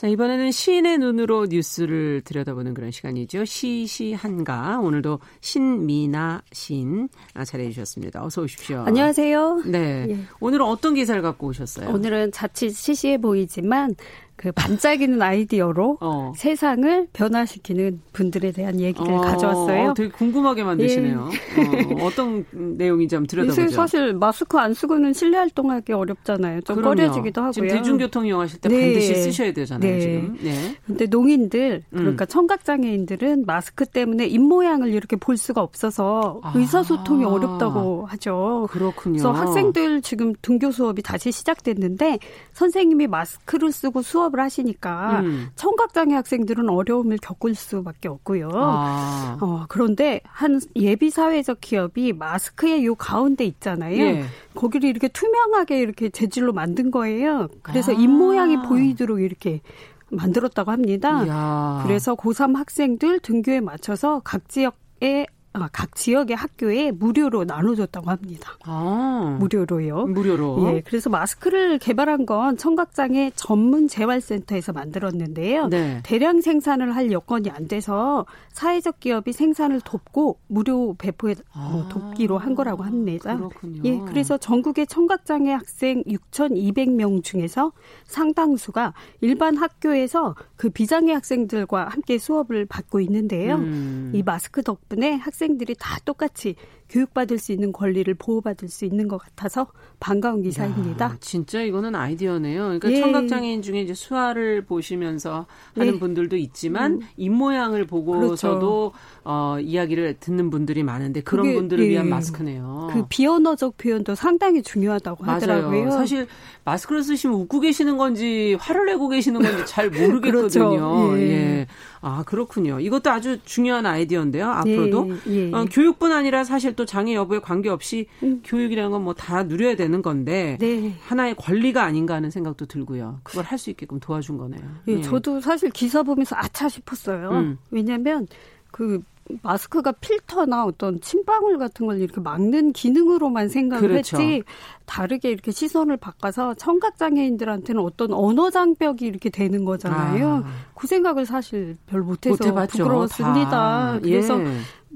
자, 이번에는 시인의 눈으로 뉴스를 들여다보는 그런 시간이죠. 시시한가. 오늘도 신미나 시인 자리해 주셨습니다. 어서 오십시오. 안녕하세요. 네. 예. 오늘은 어떤 기사를 갖고 오셨어요? 오늘은 자칫 시시해 보이지만 그 반짝이는 아이디어로 어. 세상을 변화시키는 분들에 대한 얘기를 어, 가져왔어요. 되게 궁금하게 만드시네요. 예. 어, 떤 내용인지 한번 들여다보죠. 사실 마스크 안 쓰고는 실내 활동하기 어렵잖아요. 좀 그럼요. 꺼려지기도 하고요. 지금 대중교통 이용하실 때 네. 반드시 쓰셔야 되잖아요. 네. 지금. 네. 근데 농인들 음. 그러니까 음. 청각 장애인들은 마스크 때문에 입 모양을 이렇게 볼 수가 없어서 아. 의사소통이 어렵다고 하죠. 그렇군요. 그래서 학생들 지금 등교 수업이 다시 시작됐는데 선생님이 마스크를 쓰고 수업 수업을 하시니까 음. 청각장애 학생들은 어려움을 겪을 수밖에 없고요. 아. 어, 그런데 한 예비 사회적 기업이 마스크의 요 가운데 있잖아요. 예. 거기를 이렇게 투명하게 이렇게 재질로 만든 거예요. 그래서 아. 입 모양이 보이도록 이렇게 만들었다고 합니다. 이야. 그래서 고3 학생들 등교에 맞춰서 각 지역 에 아, 각 지역의 학교에 무료로 나눠줬다고 합니다. 아, 무료로요. 무료로. 예, 그래서 마스크를 개발한 건 청각장애 전문 재활센터에서 만들었는데요. 네. 대량 생산을 할 여건이 안 돼서 사회적 기업이 생산을 돕고 무료 배포에 아, 돕기로 한 거라고 합니다. 그렇군요. 예, 그래서 전국의 청각장애 학생 6,200명 중에서 상당수가 일반 학교에서 그 비장애 학생들과 함께 수업을 받고 있는데요. 음. 이 마스크 덕분에 학생 학생들이 다 똑같이 교육받을 수 있는 권리를 보호받을 수 있는 것 같아서 반가운 기사입니다. 야, 진짜 이거는 아이디어네요. 그러니까 예. 청각장애인 중에 이제 수화를 보시면서 하는 예. 분들도 있지만 음. 입 모양을 보고서도 그렇죠. 어, 이야기를 듣는 분들이 많은데 그런 분들을 예. 위한 마스크네요. 그 비언어적 표현도 상당히 중요하다고 맞아요. 하더라고요. 사실 마스크를 쓰시면 웃고 계시는 건지 화를 내고 계시는 건지 잘 모르겠거든요. 그렇죠. 예. 예. 아 그렇군요. 이것도 아주 중요한 아이디어인데요. 앞으로도 예. 예. 어, 교육뿐 아니라 사실 또 장애 여부에 관계없이 음. 교육이라는 건 뭐 다 누려야 되는 건데 네. 하나의 권리가 아닌가 하는 생각도 들고요. 그걸 할 수 있게끔 도와준 거네요. 예, 예, 저도 사실 기사 보면서 아차 싶었어요. 음. 왜냐하면 그 마스크가 필터나 어떤 침방울 같은 걸 이렇게 막는 기능으로만 생각을 그렇죠. 했지 다르게 이렇게 시선을 바꿔서 청각 장애인들한테는 어떤 언어 장벽이 이렇게 되는 거잖아요. 아. 그 생각을 사실 별 못해서 못 부끄러웠습니다. 다. 그래서 예.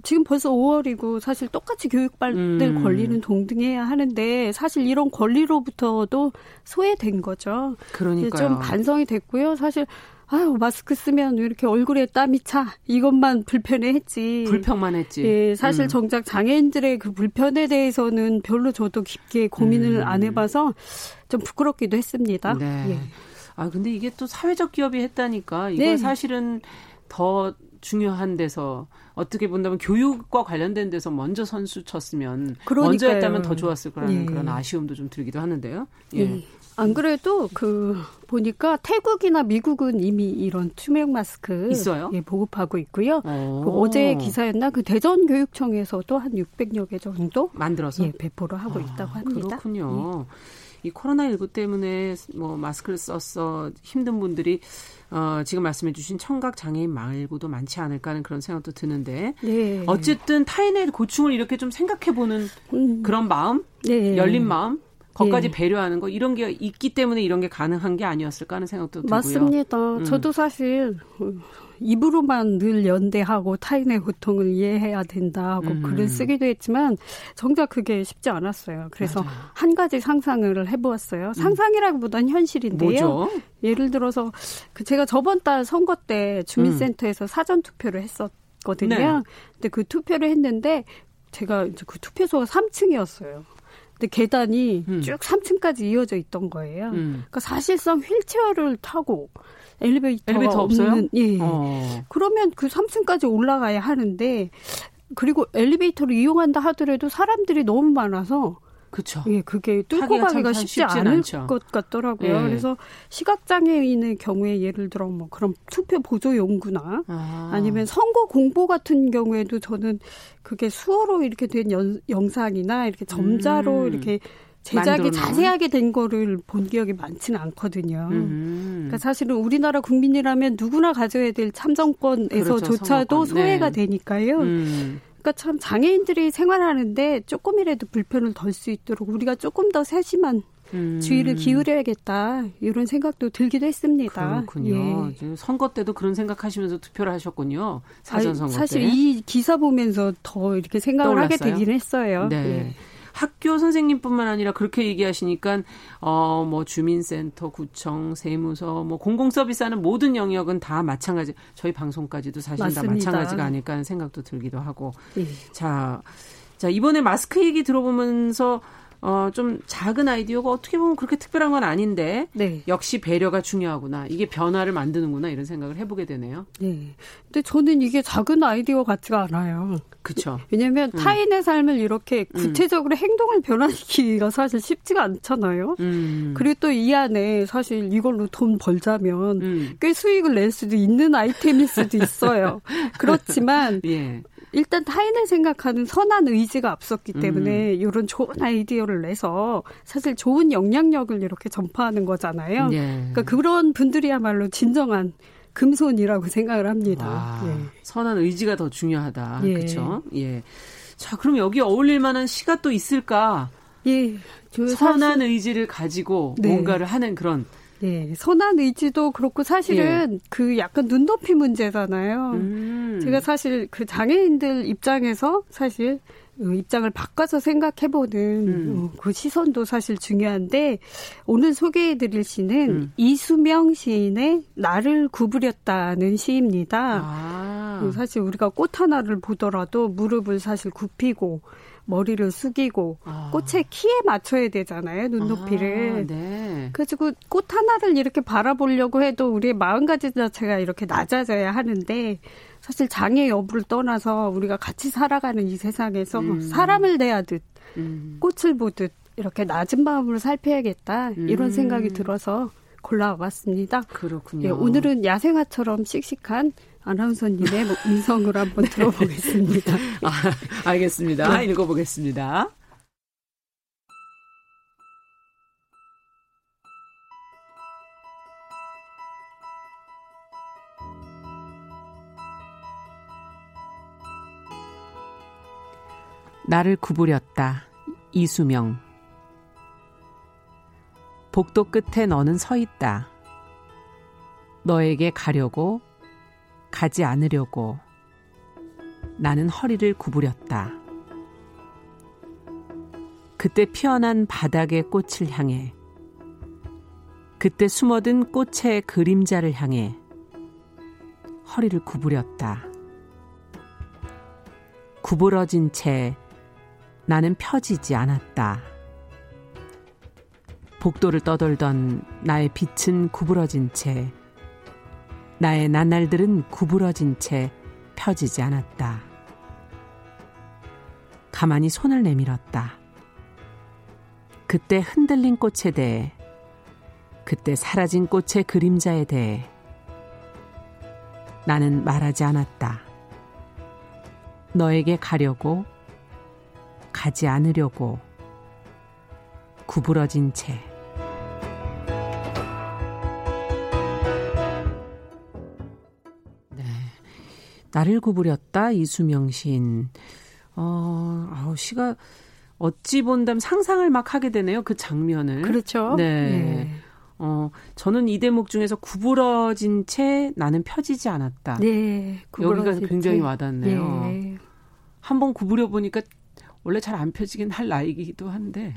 지금 벌써 5월이고 사실 똑같이 교육받을 음. 권리는 동등해야 하는데 사실 이런 권리로부터도 소외된 거죠. 그러니까요. 좀 반성이 됐고요. 사실 아유 마스크 쓰면 이렇게 얼굴에 땀이 차 이것만 불편해했지 불평만 했지. 예, 사실 음. 정작 장애인들의 그 불편에 대해서는 별로 저도 깊게 고민을 음. 안 해봐서 좀 부끄럽기도 했습니다. 네. 예. 아 근데 이게 또 사회적 기업이 했다니까 이건 네. 사실은 더 중요한 데서 어떻게 본다면 교육과 관련된 데서 먼저 선수 쳤으면 그러니까요. 먼저 했다면 더 좋았을 거라는 예. 그런 아쉬움도 좀 들기도 하는데요. 예. 예. 안 그래도 그 보니까 태국이나 미국은 이미 이런 투명 마스크 있어요? 예, 보급하고 있고요. 그 어제 기사였나 그 대전 교육청에서도 한 600여 개 정도 만들어서 예, 배포를 하고 아, 있다고 합니다. 그렇군요. 예. 이 코로나 19 때문에 뭐 마스크를 써서 힘든 분들이 어, 지금 말씀해 주신 청각 장애인 말고도 많지 않을까 하는 그런 생각도 드는데 네. 어쨌든 타인의 고충을 이렇게 좀 생각해 보는 음. 그런 마음, 네. 열린 마음 거까지 예. 배려하는 거 이런 게 있기 때문에 이런 게 가능한 게 아니었을까 하는 생각도 들고요. 맞습니다. 음. 저도 사실 입으로만 늘 연대하고 타인의 고통을 이해해야 된다 하고 음. 글을 쓰기도 했지만 정작 그게 쉽지 않았어요. 그래서 맞아요. 한 가지 상상을 해보았어요. 음. 상상이라기보단 현실인데요. 뭐죠? 예를 들어서 그 제가 저번 달 선거 때 주민센터에서 음. 사전 투표를 했었거든요. 네. 근데 그 투표를 했는데 제가 이제 그 투표소가 3층이었어요. 근데 계단이 음. 쭉 3층까지 이어져 있던 거예요. 음. 그러니까 사실상 휠체어를 타고 엘리베이터가 엘리베이터 없는 없어요? 예. 어. 그러면 그 3층까지 올라가야 하는데 그리고 엘리베이터를 이용한다 하더라도 사람들이 너무 많아서 그렇죠. 예, 그게 뚫고 가기가 쉽지 않을 않죠. 것 같더라고요. 예. 그래서 시각장애인의 경우에 예를 들어 뭐 그런 투표 보조 용구나 아. 니면 선거 공보 같은 경우에도 저는 그게 수어로 이렇게 된 연, 영상이나 이렇게 점자로 음. 이렇게 제작이 자세하게 된 거를 본 기억이 많지는 않거든요. 음. 그러니까 사실은 우리나라 국민이라면 누구나 가져야 될 참정권에서조차도 그렇죠, 소외가 네. 되니까요. 음. 그러니까 참 장애인들이 생활하는데 조금이라도 불편을 덜 수 있도록 우리가 조금 더 세심한 음. 주의를 기울여야겠다 이런 생각도 들기도 했습니다. 그렇군요. 예. 선거 때도 그런 생각하시면서 투표를 하셨군요. 사전 선거 때. 사실 이 기사 보면서 더 이렇게 생각을 떠올랐어요? 하게 되긴 했어요. 네. 예. 학교 선생님뿐만 아니라 그렇게 얘기하시니까 어 뭐 주민센터, 구청, 세무서, 뭐 공공 서비스하는 모든 영역은 다 마찬가지. 저희 방송까지도 사실 맞습니다. 다 마찬가지가 아닐까 하는 생각도 들기도 하고. 네. 자, 자 이번에 마스크 얘기 들어보면서 어, 좀 작은 아이디어가 어떻게 보면 그렇게 특별한 건 아닌데 네. 역시 배려가 중요하구나. 이게 변화를 만드는구나 이런 생각을 해보게 되네요. 네. 근데 저는 이게 작은 아이디어 같지가 않아요. 그렇죠. 왜냐하면 음. 타인의 삶을 이렇게 음. 구체적으로 음. 행동을 변화시키기가 사실 쉽지가 않잖아요. 음. 그리고 또 이 안에 사실 이걸로 돈 벌자면 음. 꽤 수익을 낼 수도 있는 아이템일 수도 있어요. 그렇지만 예. 일단 타인을 생각하는 선한 의지가 앞섰기 때문에 음. 이런 좋은 아이디어를 내서 사실 좋은 영향력을 이렇게 전파하는 거잖아요. 예. 그러니까 그런 분들이야말로 진정한 금손이라고 생각을 합니다. 와, 예. 선한 의지가 더 중요하다. 예. 그렇죠? 예. 자, 그럼 여기 어울릴 만한 시가 또 있을까? 예. 선한 사실... 의지를 가지고 네. 뭔가를 하는 그런 네, 선한 의지도 그렇고 사실은 예. 그 약간 눈높이 문제잖아요. 음. 제가 사실 그 장애인들 입장에서 사실 입장을 바꿔서 생각해보는 음. 어, 그 시선도 사실 중요한데 오늘 소개해드릴 시는 음. 이수명 시인의 나를 구부렸다는 시입니다. 아. 사실 우리가 꽃 하나를 보더라도 무릎을 사실 굽히고 머리를 숙이고 아. 꽃의 키에 맞춰야 되잖아요 눈높이를. 아, 네. 그래가지고 꽃 하나를 이렇게 바라보려고 해도 우리의 마음가짐 자체가 이렇게 낮아져야 하는데 사실 장애 여부를 떠나서 우리가 같이 살아가는 이 세상에서 음. 사람을 대하듯 음. 꽃을 보듯 이렇게 낮은 마음으로 살펴야겠다 이런 음. 생각이 들어서 골라왔습니다. 그렇군요. 예, 오늘은 야생화처럼 씩씩한 아나운서님의 뭐 음성으로 한번 들어보겠습니다. 아, 알겠습니다. 네. 읽어보겠습니다. 나를 구부렸다. 이수명. 복도 끝에 너는 서 있다. 너에게 가려고 가지 않으려고 나는 허리를 구부렸다. 그때 피어난 바닥의 꽃을 향해 그때 숨어든 꽃의 그림자를 향해 허리를 구부렸다. 구부러진 채 나는 펴지지 않았다. 복도를 떠돌던 나의 빛은 구부러진 채 나의 나날들은 구부러진 채 펴지지 않았다. 가만히 손을 내밀었다. 그때 흔들린 꽃에 대해, 그때 사라진 꽃의 그림자에 대해 나는 말하지 않았다. 너에게 가려고, 가지 않으려고, 구부러진 채. 나를 구부렸다 이수명 시인. 어, 아우 시가 어찌 본다면 상상을 막 하게 되네요. 그 장면을. 그렇죠. 네. 네. 어, 저는 이 대목 중에서 구부러진 채 나는 펴지지 않았다. 네. 여기가 굉장히 와닿네요. 네. 한번 구부려 보니까 원래 잘 안 펴지긴 할 나이기도 한데.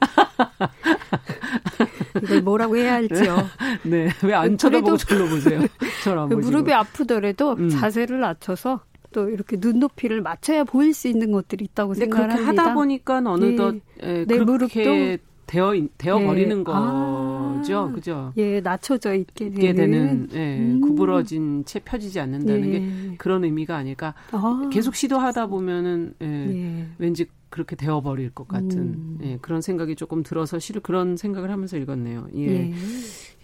이걸 뭐라고 해야 할지요. 네. 왜 안 쳐다보고 절로 보세요? 저를 그 무릎이 아프더라도 음. 자세를 낮춰서 또 이렇게 눈높이를 맞춰야 보일 수 있는 것들이 있다고 생각합니다. 그렇게 하다 보니까 어느덧 예, 예, 내 무릎도 되어 되어 예. 버리는 아. 거죠, 아, 그죠? 예, 낮춰져 있게 되는, 되는 예, 음. 구부러진 채 펴지지 않는다는 예. 게 그런 의미가 아닐까. 아. 계속 시도하다 보면은 예, 예. 왠지 그렇게 되어 버릴 것 같은 음. 예, 그런 생각이 조금 들어서 실 그런 생각을 하면서 읽었네요. 예. 예.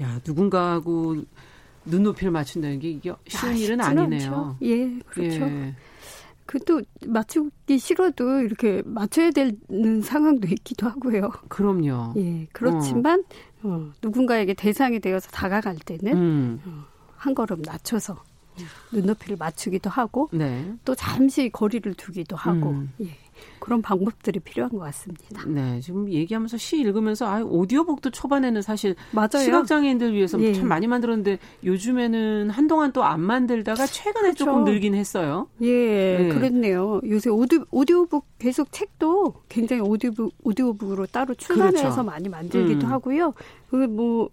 야 누군가하고 눈높이를 맞춘다는 게 이게 쉬운 아, 일은 아니네요. 않죠. 예, 그렇죠. 예. 그또 맞추기 싫어도 이렇게 맞춰야 되는 상황도 있기도 하고요. 그럼요. 예, 그렇지만 어. 어, 누군가에게 대상이 되어서 다가갈 때는 음. 어, 한 걸음 낮춰서 눈높이를 맞추기도 하고 네. 또 잠시 거리를 두기도 하고 음. 예. 그런 방법들이 필요한 것 같습니다. 네, 지금 얘기하면서 시 읽으면서 아 오디오북도 초반에는 사실 맞아요. 시각장애인들 위해서 예. 참 많이 만들었는데 요즘에는 한동안 또 안 만들다가 최근에 그렇죠. 조금 늘긴 했어요. 예, 네. 그랬네요. 요새 오디, 오디오북 계속 책도 굉장히 오디오북 오디오북으로 따로 출간해서 그렇죠. 많이 만들기도 음. 하고요. 그뭐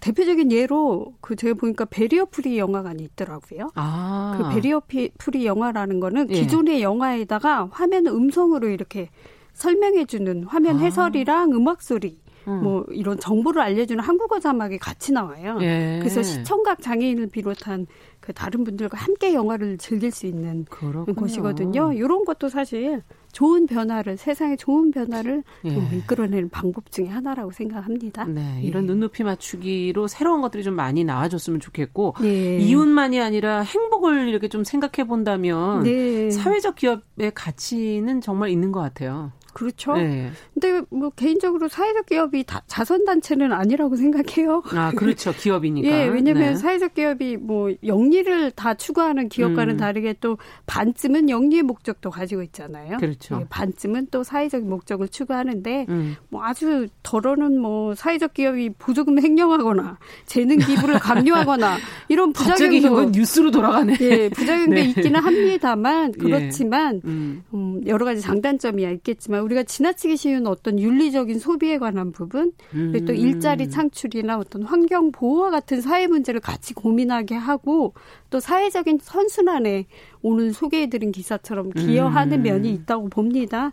대표적인 예로 그 제가 보니까 barrier free 영화관이 있더라고요. 아. 그 barrier free 영화라는 거는 예. 기존의 영화에다가 화면 음성으로 이렇게 설명해 주는 화면 아. 해설이랑 음악 소리 음. 뭐 이런 정보를 알려주는 한국어 자막이 같이 나와요. 예. 그래서 시청각 장애인을 비롯한 그 다른 분들과 함께 영화를 즐길 수 있는 그렇군요. 곳이거든요. 이런 것도 사실 좋은 변화를 세상의 좋은 변화를 예. 이끌어내는 방법 중에 하나라고 생각합니다. 네, 이런 예. 눈높이 맞추기로 새로운 것들이 좀 많이 나와줬으면 좋겠고 예. 이윤만이 아니라 행복을 이렇게 좀 생각해 본다면 네. 사회적 기업의 가치는 정말 있는 것 같아요. 그렇죠. 네. 근데 뭐 개인적으로 사회적 기업이 다 자선 단체는 아니라고 생각해요. 아, 그렇죠. 기업이니까. 예, 왜냐면 네. 사회적 기업이 뭐 영리를 다 추구하는 기업과는 음. 다르게 또 반쯤은 영리의 목적도 가지고 있잖아요. 그렇죠. 예, 반쯤은 또 사회적 목적을 추구하는데 음. 뭐 아주 덜어는 뭐 사회적 기업이 보조금 횡령하거나 재능 기부를 강요하거나 이런 부작용도 뉴스로 돌아가네. 예, 부작용도 네. 있기는 합니다만 예. 그렇지만 예. 음. 음, 여러 가지 장단점이야 있겠지만 우리가 지나치기 쉬운 어떤 윤리적인 소비에 관한 부분, 그리고 또 음. 일자리 창출이나 어떤 환경 보호와 같은 사회 문제를 같이 고민하게 하고 또 사회적인 선순환에 오늘 소개해드린 기사처럼 기여하는 음. 면이 있다고 봅니다.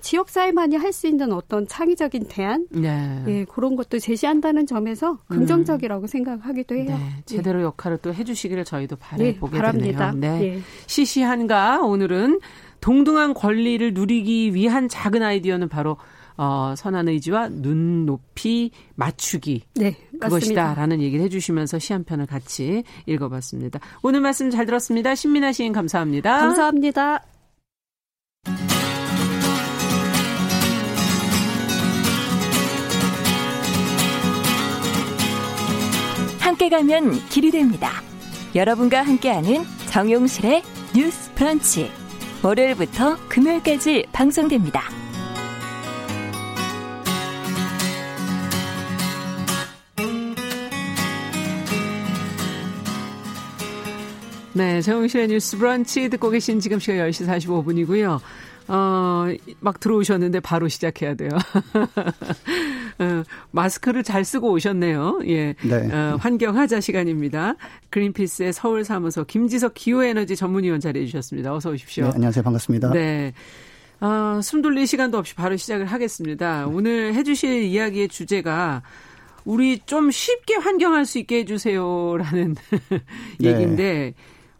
지역 사회만이 할 수 있는 어떤 창의적인 대안, 네. 예, 그런 것도 제시한다는 점에서 긍정적이라고 음. 생각하기도 해요. 네, 제대로 역할을 또 해주시기를 저희도 바라보게 네, 되네요. 네. 예. 시시한가 오늘은 동등한 권리를 누리기 위한 작은 아이디어는 바로 어, 선한 의지와 눈높이 맞추기. 네, 그것이다라는 얘기를 해주시면서 시 한 편을 같이 읽어봤습니다. 오늘 말씀 잘 들었습니다. 신민아 시인 감사합니다. 감사합니다. 함께 가면 길이 됩니다. 여러분과 함께하는 정용실의 뉴스 브런치. 월요일부터 금요일까지 방송됩니다. 네, 정용실의 뉴스 브런치 듣고 계신 지금 시각 10시 45분이고요. 어, 막 들어오셨는데 바로 시작해야 돼요. 어, 마스크를 잘 쓰고 오셨네요. 예. 네. 어, 환경하자 시간입니다. 그린피스의 서울 사무소 김지석 기후에너지 전문위원 자리해 주셨습니다. 어서 오십시오. 네, 안녕하세요. 반갑습니다. 네. 어, 숨 돌릴 시간도 없이 바로 시작을 하겠습니다. 오늘 해주실 이야기의 주제가 우리 좀 쉽게 환경할 수 있게 해주세요라는 네. 얘기인데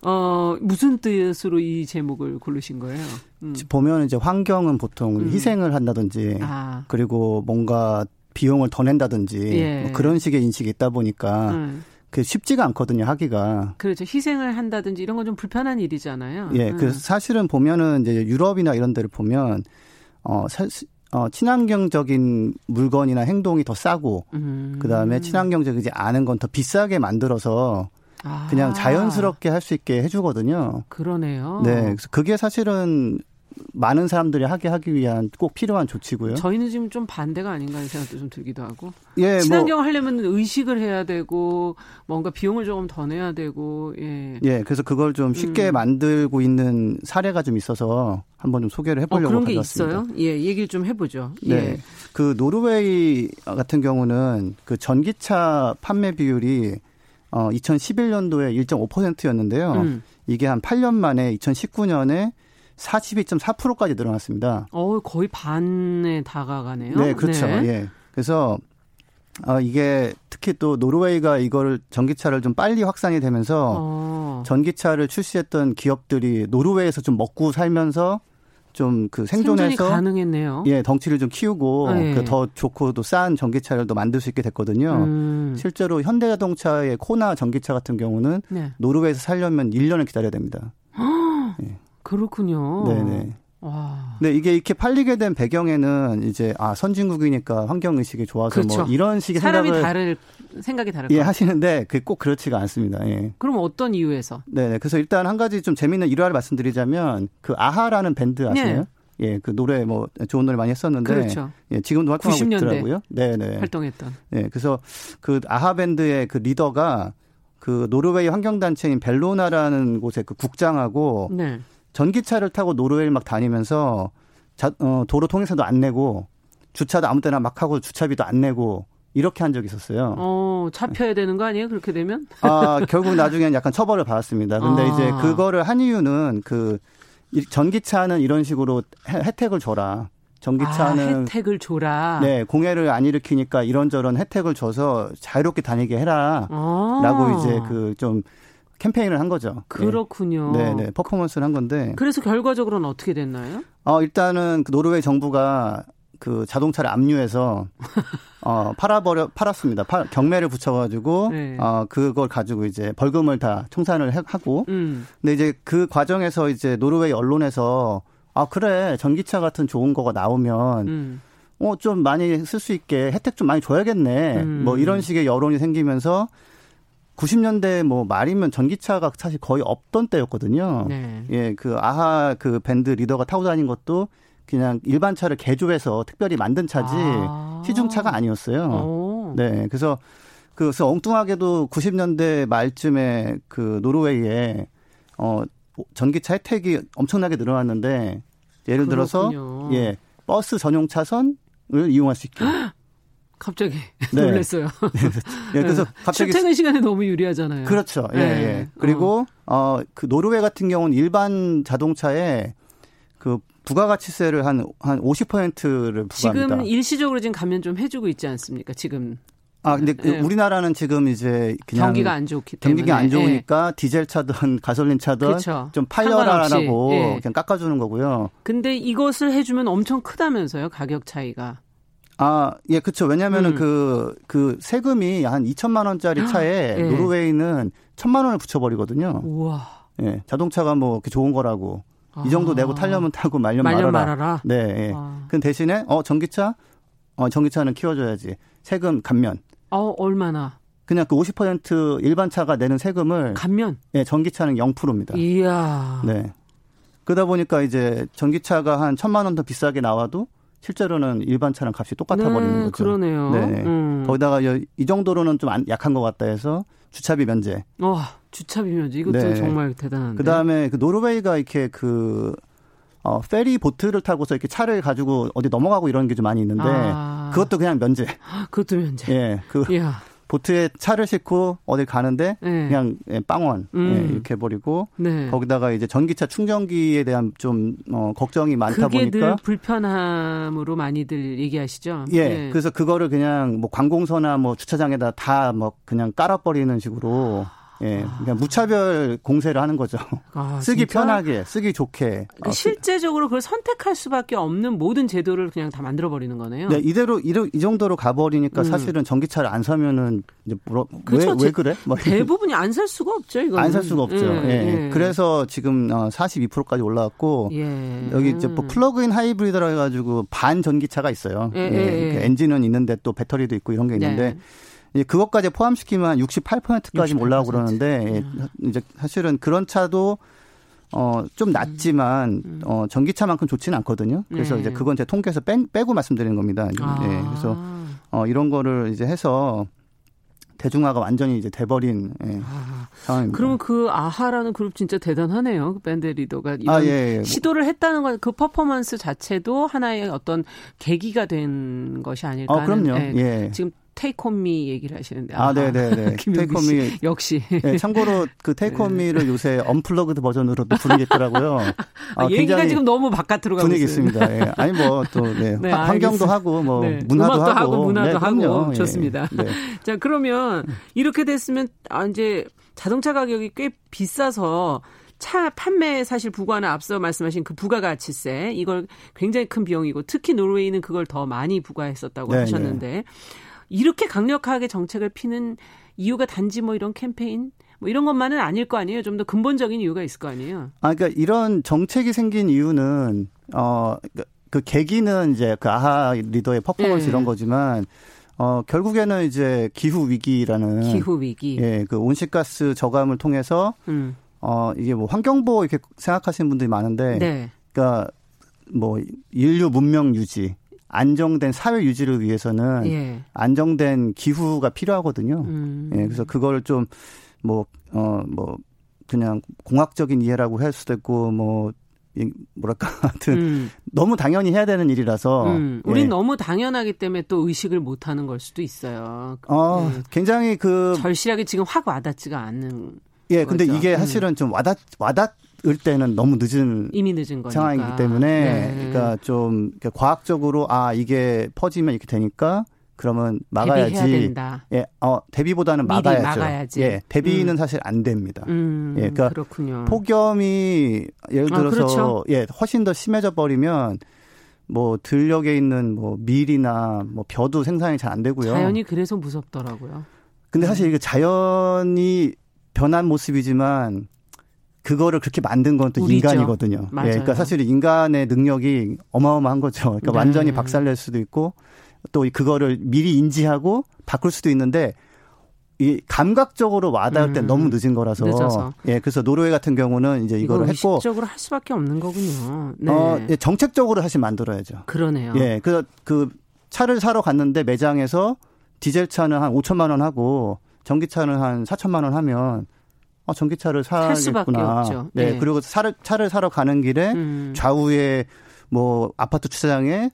어, 무슨 뜻으로 이 제목을 고르신 거예요? 음. 보면 이제 환경은 보통 음. 희생을 한다든지 아. 그리고 뭔가 비용을 더 낸다든지 예. 뭐 그런 식의 인식이 있다 보니까 음. 그 쉽지가 않거든요 하기가. 그렇죠. 희생을 한다든지 이런 건 좀 불편한 일이잖아요. 예. 음. 그래서 사실은 보면은 이제 유럽이나 이런 데를 보면 어, 사, 어 친환경적인 물건이나 행동이 더 싸고 음. 그다음에 친환경적이지 않은 건 더 비싸게 만들어서 아. 그냥 자연스럽게 할 수 있게 해주거든요. 그러네요. 네, 그래서 그게 사실은 많은 사람들이 하게 하기 위한 꼭 필요한 조치고요. 저희는 지금 좀 반대가 아닌가 하는 생각도 좀 들기도 하고. 예, 뭐 친환경 뭐, 하려면 의식을 해야 되고 뭔가 비용을 조금 더 내야 되고. 예. 예, 그래서 그걸 좀 쉽게 음. 만들고 있는 사례가 좀 있어서 한번 좀 소개를 해보려고 어, 그런 게 가져왔습니다. 있어요? 예, 얘기를 좀 해보죠. 예. 네, 그 노르웨이 같은 경우는 그 전기차 판매 비율이 어 2011년도에 1.5%였는데요. 음. 이게 한 8년 만에 2019년에 42.4%까지 늘어났습니다. 어, 거의 반에 다가가네요. 네, 그렇죠. 네. 예. 그래서 어, 이게 특히 또 노르웨이가 이걸 전기차를 좀 빨리 확산이 되면서 어. 전기차를 출시했던 기업들이 노르웨이에서 좀 먹고 살면서 좀 그 생존해서 가능했네요. 예, 덩치를 좀 키우고 아, 예. 그더 좋고 또 싼 전기차를 또 만들 수 있게 됐거든요. 음. 실제로 현대자동차의 코나 전기차 같은 경우는 네. 노르웨이에서 살려면 1년을 기다려야 됩니다. 예. 그렇군요. 네네. 와. 네, 이게 이렇게 팔리게 된 배경에는 이제 아 선진국이니까 환경 의식이 좋아서 뭐 그렇죠. 뭐 이런 식의 사람이 생각을 생각이 다를 예 하시는데 그꼭 그렇지가 않습니다. 예. 그럼 어떤 이유에서? 네, 네, 그래서 일단 한 가지 좀 재미있는 일화를 말씀드리자면 그 아하라는 밴드 아세요? 네. 예, 그 노래 뭐 좋은 노래 많이 했었는데 그렇죠. 예, 지금도 활동하고 있더라고요. 네, 네. 활동했던. 네, 그래서 그 아하 밴드의 그 리더가 그 노르웨이 환경 단체인 벨로나라는 곳의 그 국장하고 네. 전기차를 타고 노르웨이를 막 다니면서 자, 어, 도로 통행세도 안 내고 주차도 아무 때나 막 하고 주차비도 안 내고 이렇게 한 적이 있었어요. 어, 잡혀야 되는 거 아니에요? 그렇게 되면? 아, 결국 나중에는 약간 처벌을 받았습니다. 근데 아. 이제 그거를 한 이유는 그 전기차는 이런 식으로 혜택을 줘라. 전기차는 아, 혜택을 줘라. 네, 공해를 안 일으키니까 이런저런 혜택을 줘서 자유롭게 다니게 해라라고 아. 이제 그 좀 캠페인을 한 거죠. 그렇군요. 네, 네, 퍼포먼스를 한 건데. 그래서 결과적으로는 어떻게 됐나요? 어, 일단은 그 노르웨이 정부가 그 자동차를 압류해서 어 팔아버려 팔았습니다. 팔, 경매를 붙여가지고 네. 어 그걸 가지고 이제 벌금을 다 청산을 하고. 음. 근데 이제 그 과정에서 이제 노르웨이 언론에서 아 그래 전기차 같은 좋은 거가 나오면. 음. 어, 좀 많이 쓸 수 있게 혜택 좀 많이 줘야겠네. 음. 뭐 이런 식의 여론이 생기면서 90년대 뭐 말이면 전기차가 사실 거의 없던 때였거든요. 네. 예, 그 아하 그 밴드 리더가 타고 다닌 것도 그냥 일반 차를 개조해서 특별히 만든 차지 아. 시중차가 아니었어요. 오. 네. 그래서 그래서 엉뚱하게도 90년대 말쯤에 그 노르웨이에 어 전기차 혜택이 엄청나게 늘어났는데 예를 들어서 그렇군요. 예 버스 전용 차선을 이용할 수 있게 갑자기 네. 놀랐어요. 네, 그래서 갑자기 출퇴근 시간에 너무 유리하잖아요. 그렇죠. 예, 네. 예. 그리고 어 그 노르웨이 같은 경우는 일반 자동차에 그 부가가치세를 한 한 50%를 부과합니다. 지금 일시적으로 지금 감면 좀 해주고 있지 않습니까? 지금 아, 근데 네. 우리나라는 지금 이제 그냥 경기가 안 좋기 때문에 경기가 안 좋으니까 네. 디젤 차든 가솔린 차든 그렇죠. 좀 팔려라라고 네. 그냥 깎아주는 거고요. 근데 이것을 해주면 엄청 크다면서요 가격 차이가? 아, 예, 그렇죠. 왜냐면은 음. 그, 그 세금이 한 2천만 원짜리 차에 예. 노르웨이는 천만 원을 붙여버리거든요. 우와. 예, 자동차가 뭐 이렇게 좋은 거라고. 아. 이 정도 내고 탈려면 타고 말려 말면 말아라. 말아라. 네. 예. 아. 그 대신에 어 전기차 어 전기차는 키워줘야지 세금 감면. 어 얼마나? 그냥 그 50% 일반 차가 내는 세금을 감면. 예, 전기차는 0%입니다. 이야. 네. 그러다 보니까 이제 전기차가 한 천만 원 더 비싸게 나와도 실제로는 일반 차랑 값이 똑같아 버리는 네, 거죠. 그러네요. 네. 음. 거기다가 이 정도로는 좀 약한 것 같다 해서 주차비 면제. 와, 어, 주차비 면제 이것도 네. 정말 대단한데. 그 다음에 그 노르웨이가 이렇게 그 어, 페리 보트를 타고서 이렇게 차를 가지고 어디 넘어가고 이런 게 좀 많이 있는데 아. 그것도 그냥 면제. 그것도 면제. 예. 그 이야. 보트에 차를 싣고 어딜 가는데 네. 그냥 예, 빵원 예, 음. 예, 이렇게 해버리고 네. 거기다가 이제 전기차 충전기에 대한 좀 어, 걱정이 많다 그게 보니까 늘 불편함으로 많이들 얘기하시죠. 예, 네. 그래서 그거를 그냥 뭐 관공서나 뭐 주차장에다 다 뭐 그냥 깔아버리는 식으로. 아. 예, 그냥 무차별 공세를 하는 거죠. 아, 쓰기 진짜? 편하게, 쓰기 좋게. 그러니까 어, 실제적으로 그걸 선택할 수밖에 없는 모든 제도를 그냥 다 만들어 버리는 거네요. 네, 이대로 이 정도로 가버리니까 음. 사실은 전기차를 안 사면 이제 물어, 그렇죠. 왜, 왜 그래? 뭐 대부분이 안 살 수가 없죠. 이거 안 살 수가 없죠. 예, 예. 예. 그래서 지금 42%까지 어, 올라왔고 예. 여기 이제 뭐 플러그인 하이브리드라 해가지고 반 전기차가 있어요. 예, 예, 예. 그 엔진은 있는데 또 배터리도 있고 이런 게 있는데. 네. 이제 그것까지 포함시키면 68%까지 68%. 올라오고 그러는데 음. 이제 사실은 그런 차도 어, 좀 낮지만, 음. 어, 전기차만큼 좋지는 않거든요. 그래서 네. 이제 그건 제 통계에서 빼, 빼고 말씀드리는 겁니다. 아. 네. 그래서, 어, 이런 거를 이제 해서 대중화가 완전히 이제 돼버린 예, 아, 상황입니다. 그러면 그 아하라는 그룹 진짜 대단하네요. 그 밴드 리더가 이런 아, 예, 예. 시도를 했다는 건 그 퍼포먼스 자체도 하나의 어떤 계기가 된 것이 아닐까 아, 그럼요. 예, 예. 지금 Take On Me 얘기를 하시는데. 아, 네네네. Take On Me. 역시. 네, 참고로 그 Take On Me를 네. 요새 unplugged 버전으로도 부르겠더라고요. 아, 아, 얘기가 지금 너무 바깥으로 가고 분위기 있습니다. 예. 아니 뭐또 네. 네 환경도 하고 뭐 네. 문화도 하고, 하고, 문화도 네, 하고 예. 좋습니다. 네. 자 그러면 이렇게 됐으면 아 이제 자동차 가격이 꽤 비싸서 차 판매 사실 부과는 앞서 말씀하신 그 부가가치세 이걸 굉장히 큰 비용이고 특히 노르웨이는 그걸 더 많이 부과했었다고 네, 하셨는데 네. 이렇게 강력하게 정책을 피는 이유가 단지 뭐 이런 캠페인 뭐 이런 것만은 아닐 거 아니에요. 좀 더 근본적인 이유가 있을 거 아니에요. 아, 그러니까 이런 정책이 생긴 이유는 어, 그 계기는 이제 그 아하 리더의 퍼포먼스 네. 이런 거지만 어, 결국에는 이제 기후 위기라는 기후 위기. 예, 그 온실가스 저감을 통해서 음. 어, 이게 뭐 환경 보호 이렇게 생각하시는 분들이 많은데 네. 그러니까 뭐 인류 문명 유지 안정된 사회 유지를 위해서는 예. 안정된 기후가 필요하거든요. 음. 예, 그래서 그걸 좀 뭐, 어, 뭐, 그냥 공학적인 이해라고 할 수도 있고, 뭐, 뭐랄까 하여튼 음. 너무 당연히 해야 되는 일이라서 음. 우린 예. 너무 당연하기 때문에 또 의식을 못 하는 걸 수도 있어요. 어, 예. 굉장히 그 절실하게 지금 확 와닿지가 않는 예, 근데 이게 음. 사실은 좀 와닿 와닿 을 때는 너무 늦은 이미 늦은 거니까. 상황이기 때문에 네. 그러니까 좀 과학적으로 아 이게 퍼지면 이렇게 되니까 그러면 막아야지. 예, 어 대비보다는 막아야죠. 막아야지. 예, 대비는 음. 사실 안 됩니다. 음, 예, 그러니까 그렇군요. 폭염이 예를 아, 들어서 아, 그렇죠. 예, 훨씬 더 심해져 버리면 뭐 들녘에 있는 뭐 밀이나 뭐 벼도 생산이 잘 안 되고요. 자연이 그래서 무섭더라고요. 근데 사실 이게 자연이 변한 모습이지만 그거를 그렇게 만든 건 또 인간이거든요. 맞아요. 예, 그러니까 사실 인간의 능력이 어마어마한 거죠. 그러니까 네. 완전히 박살낼 수도 있고 또 그거를 미리 인지하고 바꿀 수도 있는데 이 감각적으로 와닿을 때 음, 너무 늦은 거라서 늦어서. 예 그래서 노르웨이 같은 경우는 이제 이거를 했고 적으로 할 수밖에 없는 거군요. 네. 어 예, 정책적으로 사실 만들어야죠. 그러네요. 예 그래서 그 차를 사러 갔는데 매장에서 디젤 차는 한 5천만 원 하고 전기차는 한 4천만 원 하면 아, 전기차를 사겠구나. 네. 네. 그리고 차를, 차를 사러 가는 길에 음. 좌우에 뭐 아파트 주차장에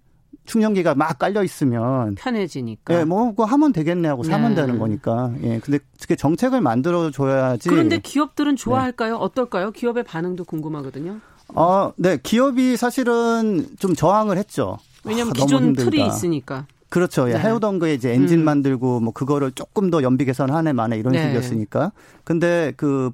충전기가 막 깔려 있으면 편해지니까. 예, 뭐 그거 하면 되겠네 하고 사면 네. 되는 거니까. 예. 근데 그게 정책을 만들어 줘야지. 그런데 기업들은 좋아할까요? 네. 어떨까요? 기업의 반응도 궁금하거든요. 어, 네. 기업이 사실은 좀 저항을 했죠. 왜냐면 하 아, 기존 틀이 있으니까. 그렇죠. 예, 네. 해오던 거에 이제 엔진 음. 만들고 뭐 그거를 조금 더 연비 개선 한 해 만에 이런 네. 식이었으니까. 근데 그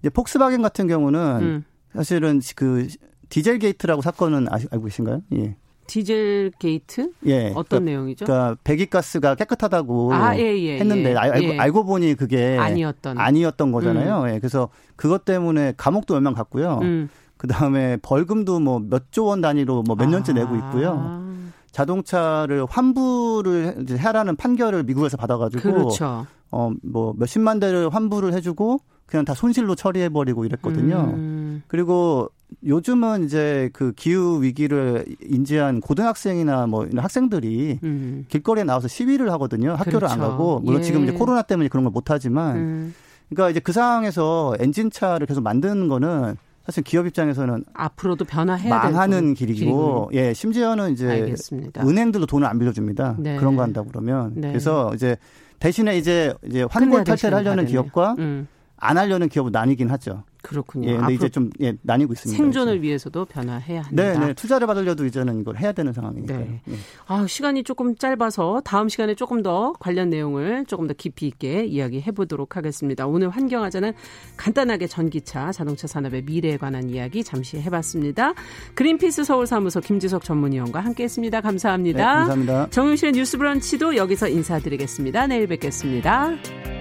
이제 폭스바겐 같은 경우는 음. 사실은 그 디젤 게이트라고 사건은 알고 계신가요? 예. 디젤 게이트? 예. 어떤 그러니까, 내용이죠? 그러니까 배기가스가 깨끗하다고 아, 예, 예, 했는데 예, 알고, 예. 알고 보니 그게 아니었던 아니었던 거잖아요. 음. 예. 그래서 그것 때문에 감옥도 몇 명 갔고요. 음. 그 다음에 벌금도 뭐 몇 조 원 단위로 뭐 몇 년째 아. 내고 있고요. 자동차를 환불을 해라는 판결을 미국에서 받아가지고 그렇죠. 어뭐 몇십만 대를 환불을 해주고 그냥 다 손실로 처리해버리고 이랬거든요. 음. 그리고 요즘은 이제 그 기후 위기를 인지한 고등학생이나 뭐 이런 학생들이 음. 길거리에 나와서 시위를 하거든요. 학교를 그렇죠. 안 가고 물론 예. 지금 이제 코로나 때문에 그런 걸 못 하지만 음. 그러니까 이제 그 상황에서 엔진차를 계속 만드는 거는 사실 기업 입장에서는 앞으로도 변화해야 망하는 길이고 예 심지어는 이제 알겠습니다. 은행들도 돈을 안 빌려줍니다. 네. 그런 거 한다고 그러면 네. 그래서 이제 대신에 이제 이제 환골 탈퇴를 하려는 기업과 음. 안 하려는 기업은 나뉘긴 하죠. 그렇군요. 예, 근데 이제 좀 예, 나뉘고 있습니다. 생존을 이제. 위해서도 변화해야 한다. 네, 네. 투자를 받으려도 이제는 이걸 해야 되는 상황이니까요. 네. 네. 아, 시간이 조금 짧아서 다음 시간에 조금 더 관련 내용을 조금 더 깊이 있게 이야기해 보도록 하겠습니다. 오늘 환경하자는 간단하게 전기차, 자동차 산업의 미래에 관한 이야기 잠시 해봤습니다. 그린피스 서울사무소 김지석 전문위원과 함께했습니다. 감사합니다. 네, 감사합니다. 정용실의 뉴스브런치도 여기서 인사드리겠습니다. 내일 뵙겠습니다.